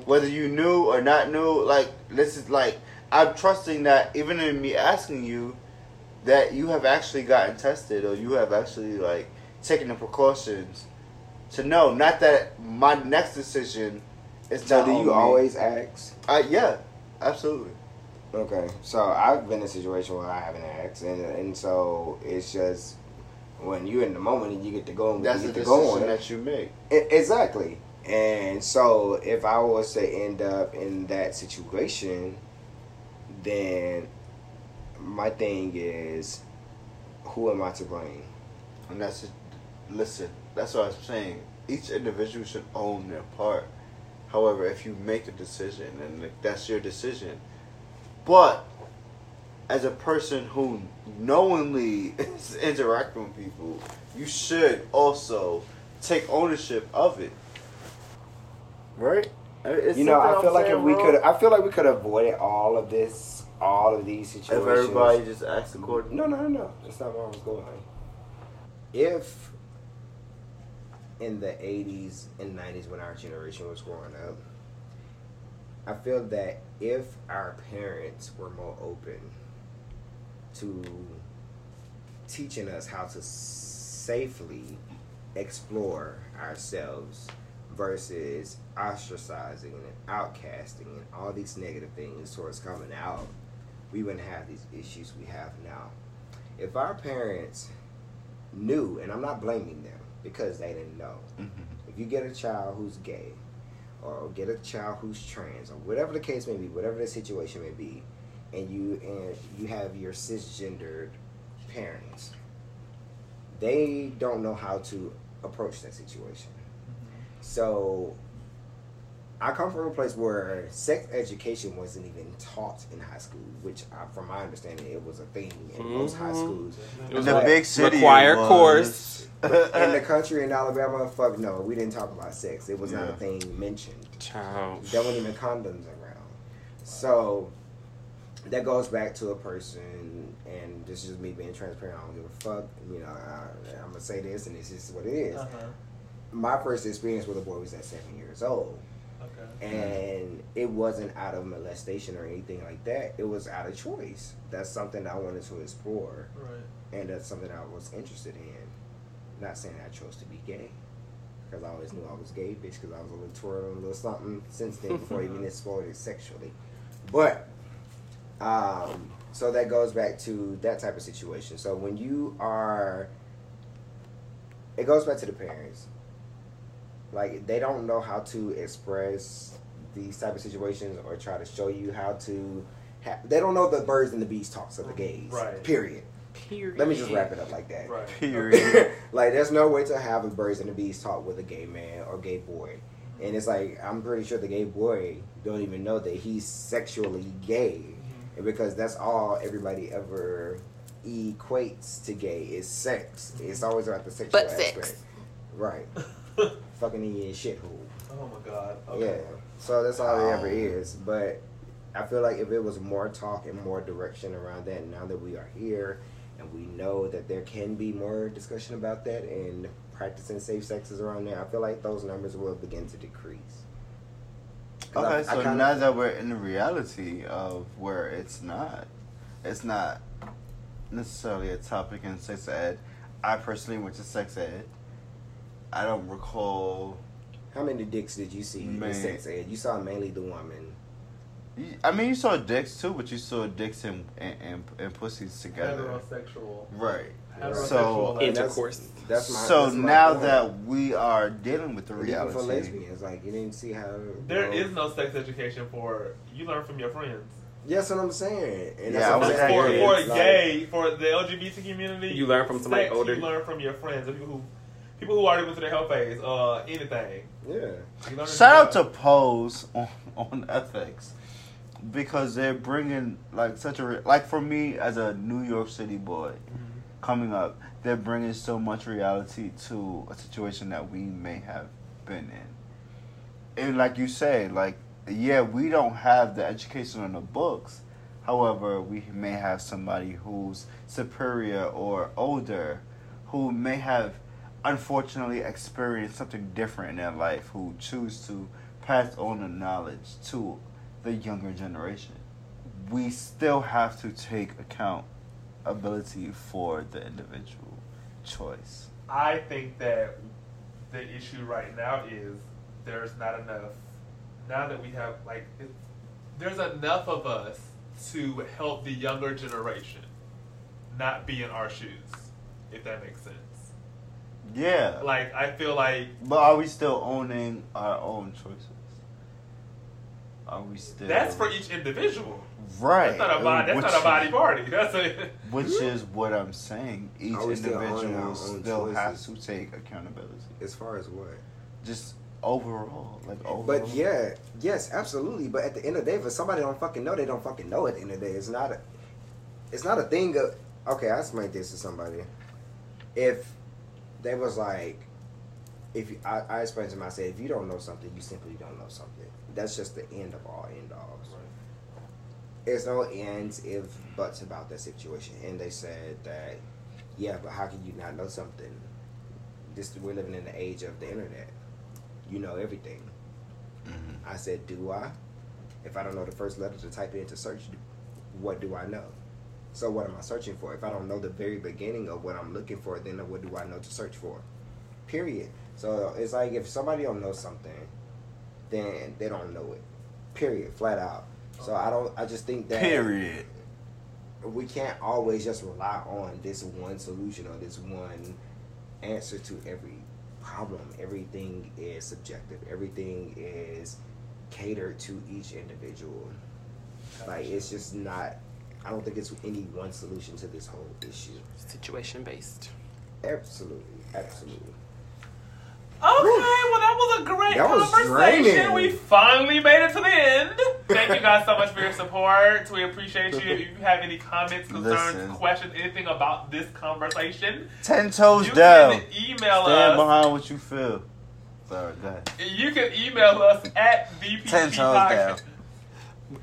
Whether you knew or not knew, like this is like I'm trusting that even in me asking you that you have actually gotten tested or you have actually like taken the precautions to know. Not that my next decision is so do you me. always ask? Uh, yeah, absolutely. Okay, so I've been in a situation where I haven't asked, and and so it's just when you're in the moment and you get to go and That's you the get to go decision on. that you make. E- Exactly. And so if I was to end up in that situation, then my thing is who am I to blame? And that's it. Listen, that's what I'm saying. each individual should own their part. However, if you make a decision and that's your decision, but as a person who knowingly is interacting with people, you should also take ownership of it. Right? It's you know, I feel like if we could, I feel like we could have avoided all of this, all of these situations. if everybody just acts according. No, no, no, no. That's not where I was going. If in the 80s and 90s when our generation was growing up, I feel that if our parents were more open to teaching us how to safely explore ourselves versus ostracizing and outcasting and all these negative things towards coming out, we wouldn't have these issues we have now. If our parents knew, and I'm not blaming them because they didn't know, Mhm. if you get a child who's gay or get a child who's trans or whatever the case may be, whatever the situation may be, and you and you have your cisgendered parents, they don't know how to approach that situation. So I come from a place where sex education wasn't even taught in high school, which, I, from my understanding, it was a thing in most high Mhm. schools. It was the a big city, required it was. course. in the country in Alabama, fuck no, we didn't talk about sex. It was not a thing mentioned. Child. There weren't even condoms around. So that goes back to a person, and this is just me being transparent. I don't give a fuck. You know, I, I'm gonna say this, and this is what it is. Uh-huh. My first experience with a boy was at seven years old. Okay. and it wasn't out of molestation or anything like that. It was out of choice. That's something I wanted to explore, Right. and that's something I was interested in. Not saying I chose to be gay, because I always knew I was gay, bitch. Because I was a little twirl and a little something since then before even explored it sexually. But, um, so that goes back to that type of situation. So when you are, it goes back to the parents like they don't know how to express these type of situations or try to show you how to ha- they don't know the birds and the bees talks of the gays Right. period Period. let me just wrap it up like that Right. Period. like there's no way to have a birds and the bees talk with a gay man or gay boy and it's like i'm pretty sure the gay boy don't even know that he's sexually gay mm-hmm. and because that's all everybody ever equates to gay is sex it's always about the sexual Butt aspect sex. right fucking in your shithole Oh my god. yeah. So that's all it ever is. But I feel like if it was more talk and more direction around that, now that we are here and we know that there can be more discussion about that and practicing safe sexes around there, I feel like those numbers will begin to decrease. 'Cause I- Okay, I so kinda- now that we're in the reality of where it's not, it's not necessarily a topic in sex ed. I personally went to sex ed. I don't recall. How many dicks did you see Man. in sex ed? You saw mainly the woman. I mean, you saw dicks too, but you saw dicks and and, and, and pussies together. Heterosexual. Right. Heterosexual. So- like- And that's- Intercourse. That's my. so that's my now point. that we are dealing with the And even for lesbians, like you didn't see how There you is no sex education for you learn from your friends. Yes, what I'm saying. And Yeah, that's I what was I'm for at saying. your for Like- gay for the LGBT community, You learn from somebody sex, older. You learn from your friends, the people who people who already went through the hell phase. Uh, anything. Yeah. You learn Shout out to Pose on on FX because they're bringing like such a re- like for me as a New York City boy coming up, they're bringing so much reality to a situation that we may have been in. And like you say, like yeah, we don't have the education on the books. However, we may have somebody who's superior or older who may have unfortunately experienced something different in their life who choose to pass on the knowledge to the younger generation. We still have to take account ability for the individual choice. I think that the issue right now is there's not enough. Now that we have like, there's enough of us to help the younger generation not be in our shoes, if that makes sense. Yeah. Like I feel like But are we still owning our own choices? Are we still that's for each individual. right? That's not a body. That's which, not a body party. That's a. Which is what I'm saying. Each Are we still individual still has to take accountability. As far as what? just overall, like overall. But yeah, yes, absolutely. But at the end of the day, if somebody don't fucking know, they don't fucking know. At the end of the day, it's not a, it's not a thing of. Okay, I explained this to somebody. If they was like, if you, I, I explained to them, I said, if you don't know something, you simply don't know something. That's just the end of all end alls. There's no ends, if, buts about that situation. And they said that, yeah, but how can you not know something? This we're living in the age of the internet. You know everything. Mhm. I said, do I? If I don't know the first letter to type it into search, what do I know? So what am I searching for? If I don't know the very beginning of what I'm looking for, then what do I know to search for? Period. So it's like if somebody don't know something, then they don't know it. Period. Flat out. So I don't. I just think that period. we can't always just rely on this one solution or this one answer to every problem. Everything is subjective. Everything is catered to each individual. Like it's just not. I don't think it's any one solution to this whole issue. Situation based. Absolutely, absolutely. Okay, well that was a great That conversation. draining. We finally made it to the end. Thank you guys so much for your support. We appreciate you. If you have any comments, concerns, Listen. questions, anything about this conversation, Ten toes you down. can email Stand us. behind what you feel. Sorry, go ahead. You can email us at VPG Ten toes down.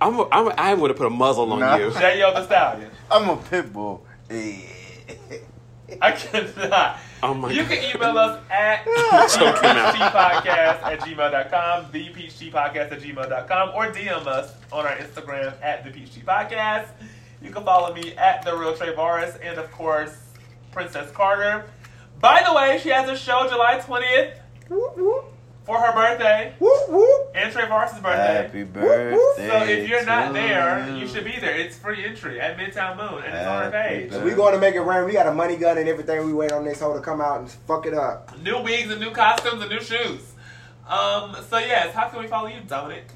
I'm, a, I'm, a, I would have put a muzzle on Nah. you. J.O. the Stallion. I'm a pit bull. Eh. I cannot. Oh my you God. can email us at Choke him out. thephtpodcast at gmail.com, thephtpodcast at gmail.com, or DM us on our Instagram at thephtpodcast. You can follow me at the real Trevaris and of course Princess Carter. By the way, she has a show July 20th Whoop, whoop, for her birthday whoop, whoop. and Trevaris' birthday. Happy birthday. So if you're not there, you. you should be there. It's free entry at Midtown Moon and it's on her Happy page. birthday. We going to make it rain. We got a money gun and everything. We wait on this hoe to come out and fuck it up. New wigs and new costumes and new shoes. Um, so yes, how can we follow you, Dominic?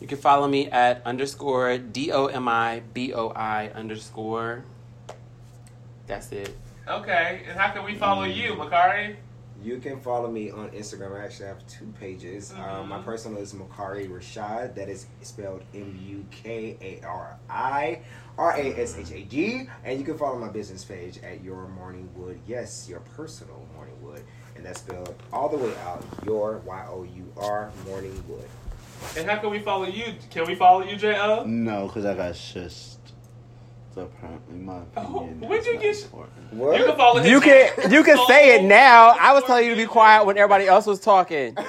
You can follow me at underscore D O M I B O I underscore. That's it. Okay, and how can we follow you, Mukari? You can follow me on Instagram. I actually have two pages. Um, my Mhm. personal is Mukari Rashad. That is spelled M U K A R I R A S H A D. And you can follow my business page at Your Morning Wood. Yes, your personal Morning Wood. And that's spelled all the way out. Your Y O U R Morning Wood. And how can we follow you? Can we follow you, J.O.? No, because I got shushed. So apparently, my Oh, opinion. when'd you get sh- important. What? You can follow his You can you can say it now. I was telling you to be quiet when everybody else was talking.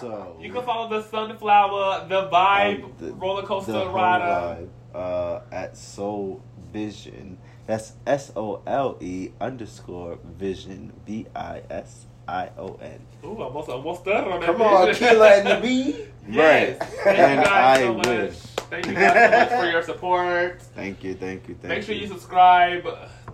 So You can follow the Sunflower, the Vibe um, the- roller coaster the rider. vibe, uh, at Soul Vision. That's S O L E underscore Vision V I S I O N. Ooh, almost almost stuttered on that. Come on, vision. Killer and the Bee. Yes. Right. Thank And guys I so much. wish. Thank you guys so much for your support. Thank you, thank you, thank Make sure you subscribe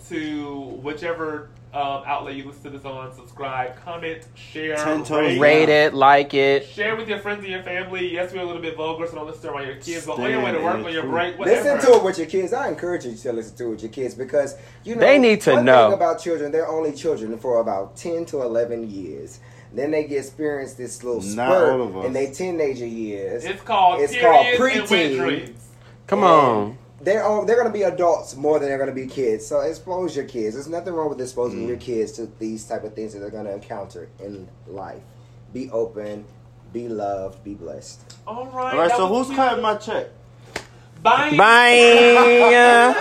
to whichever um, outlet you listen to this on. Subscribe, comment, share, rate. Rate it, like it. Share with your friends and your family. Yes, we're a little bit vulgar, so don't listen to it while your kids. But on your way to work, on your truth. break, whatever. Listen to it with your kids. I encourage you to listen to it with your kids because you know They need to one know. thing about children. They're only children for about ten to eleven years. Then they get experience this little Not spurt all in their teenager years. It's called It's called periods and preteen. Come on. They're all, they're gonna be adults more than they're gonna be kids. So expose your kids. There's nothing wrong with exposing Mm. your kids to these type of things that they're gonna encounter in life. Be open, be loved, be blessed. All right. All right, so who's cutting my check? Bye. Bye.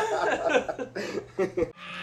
Bye.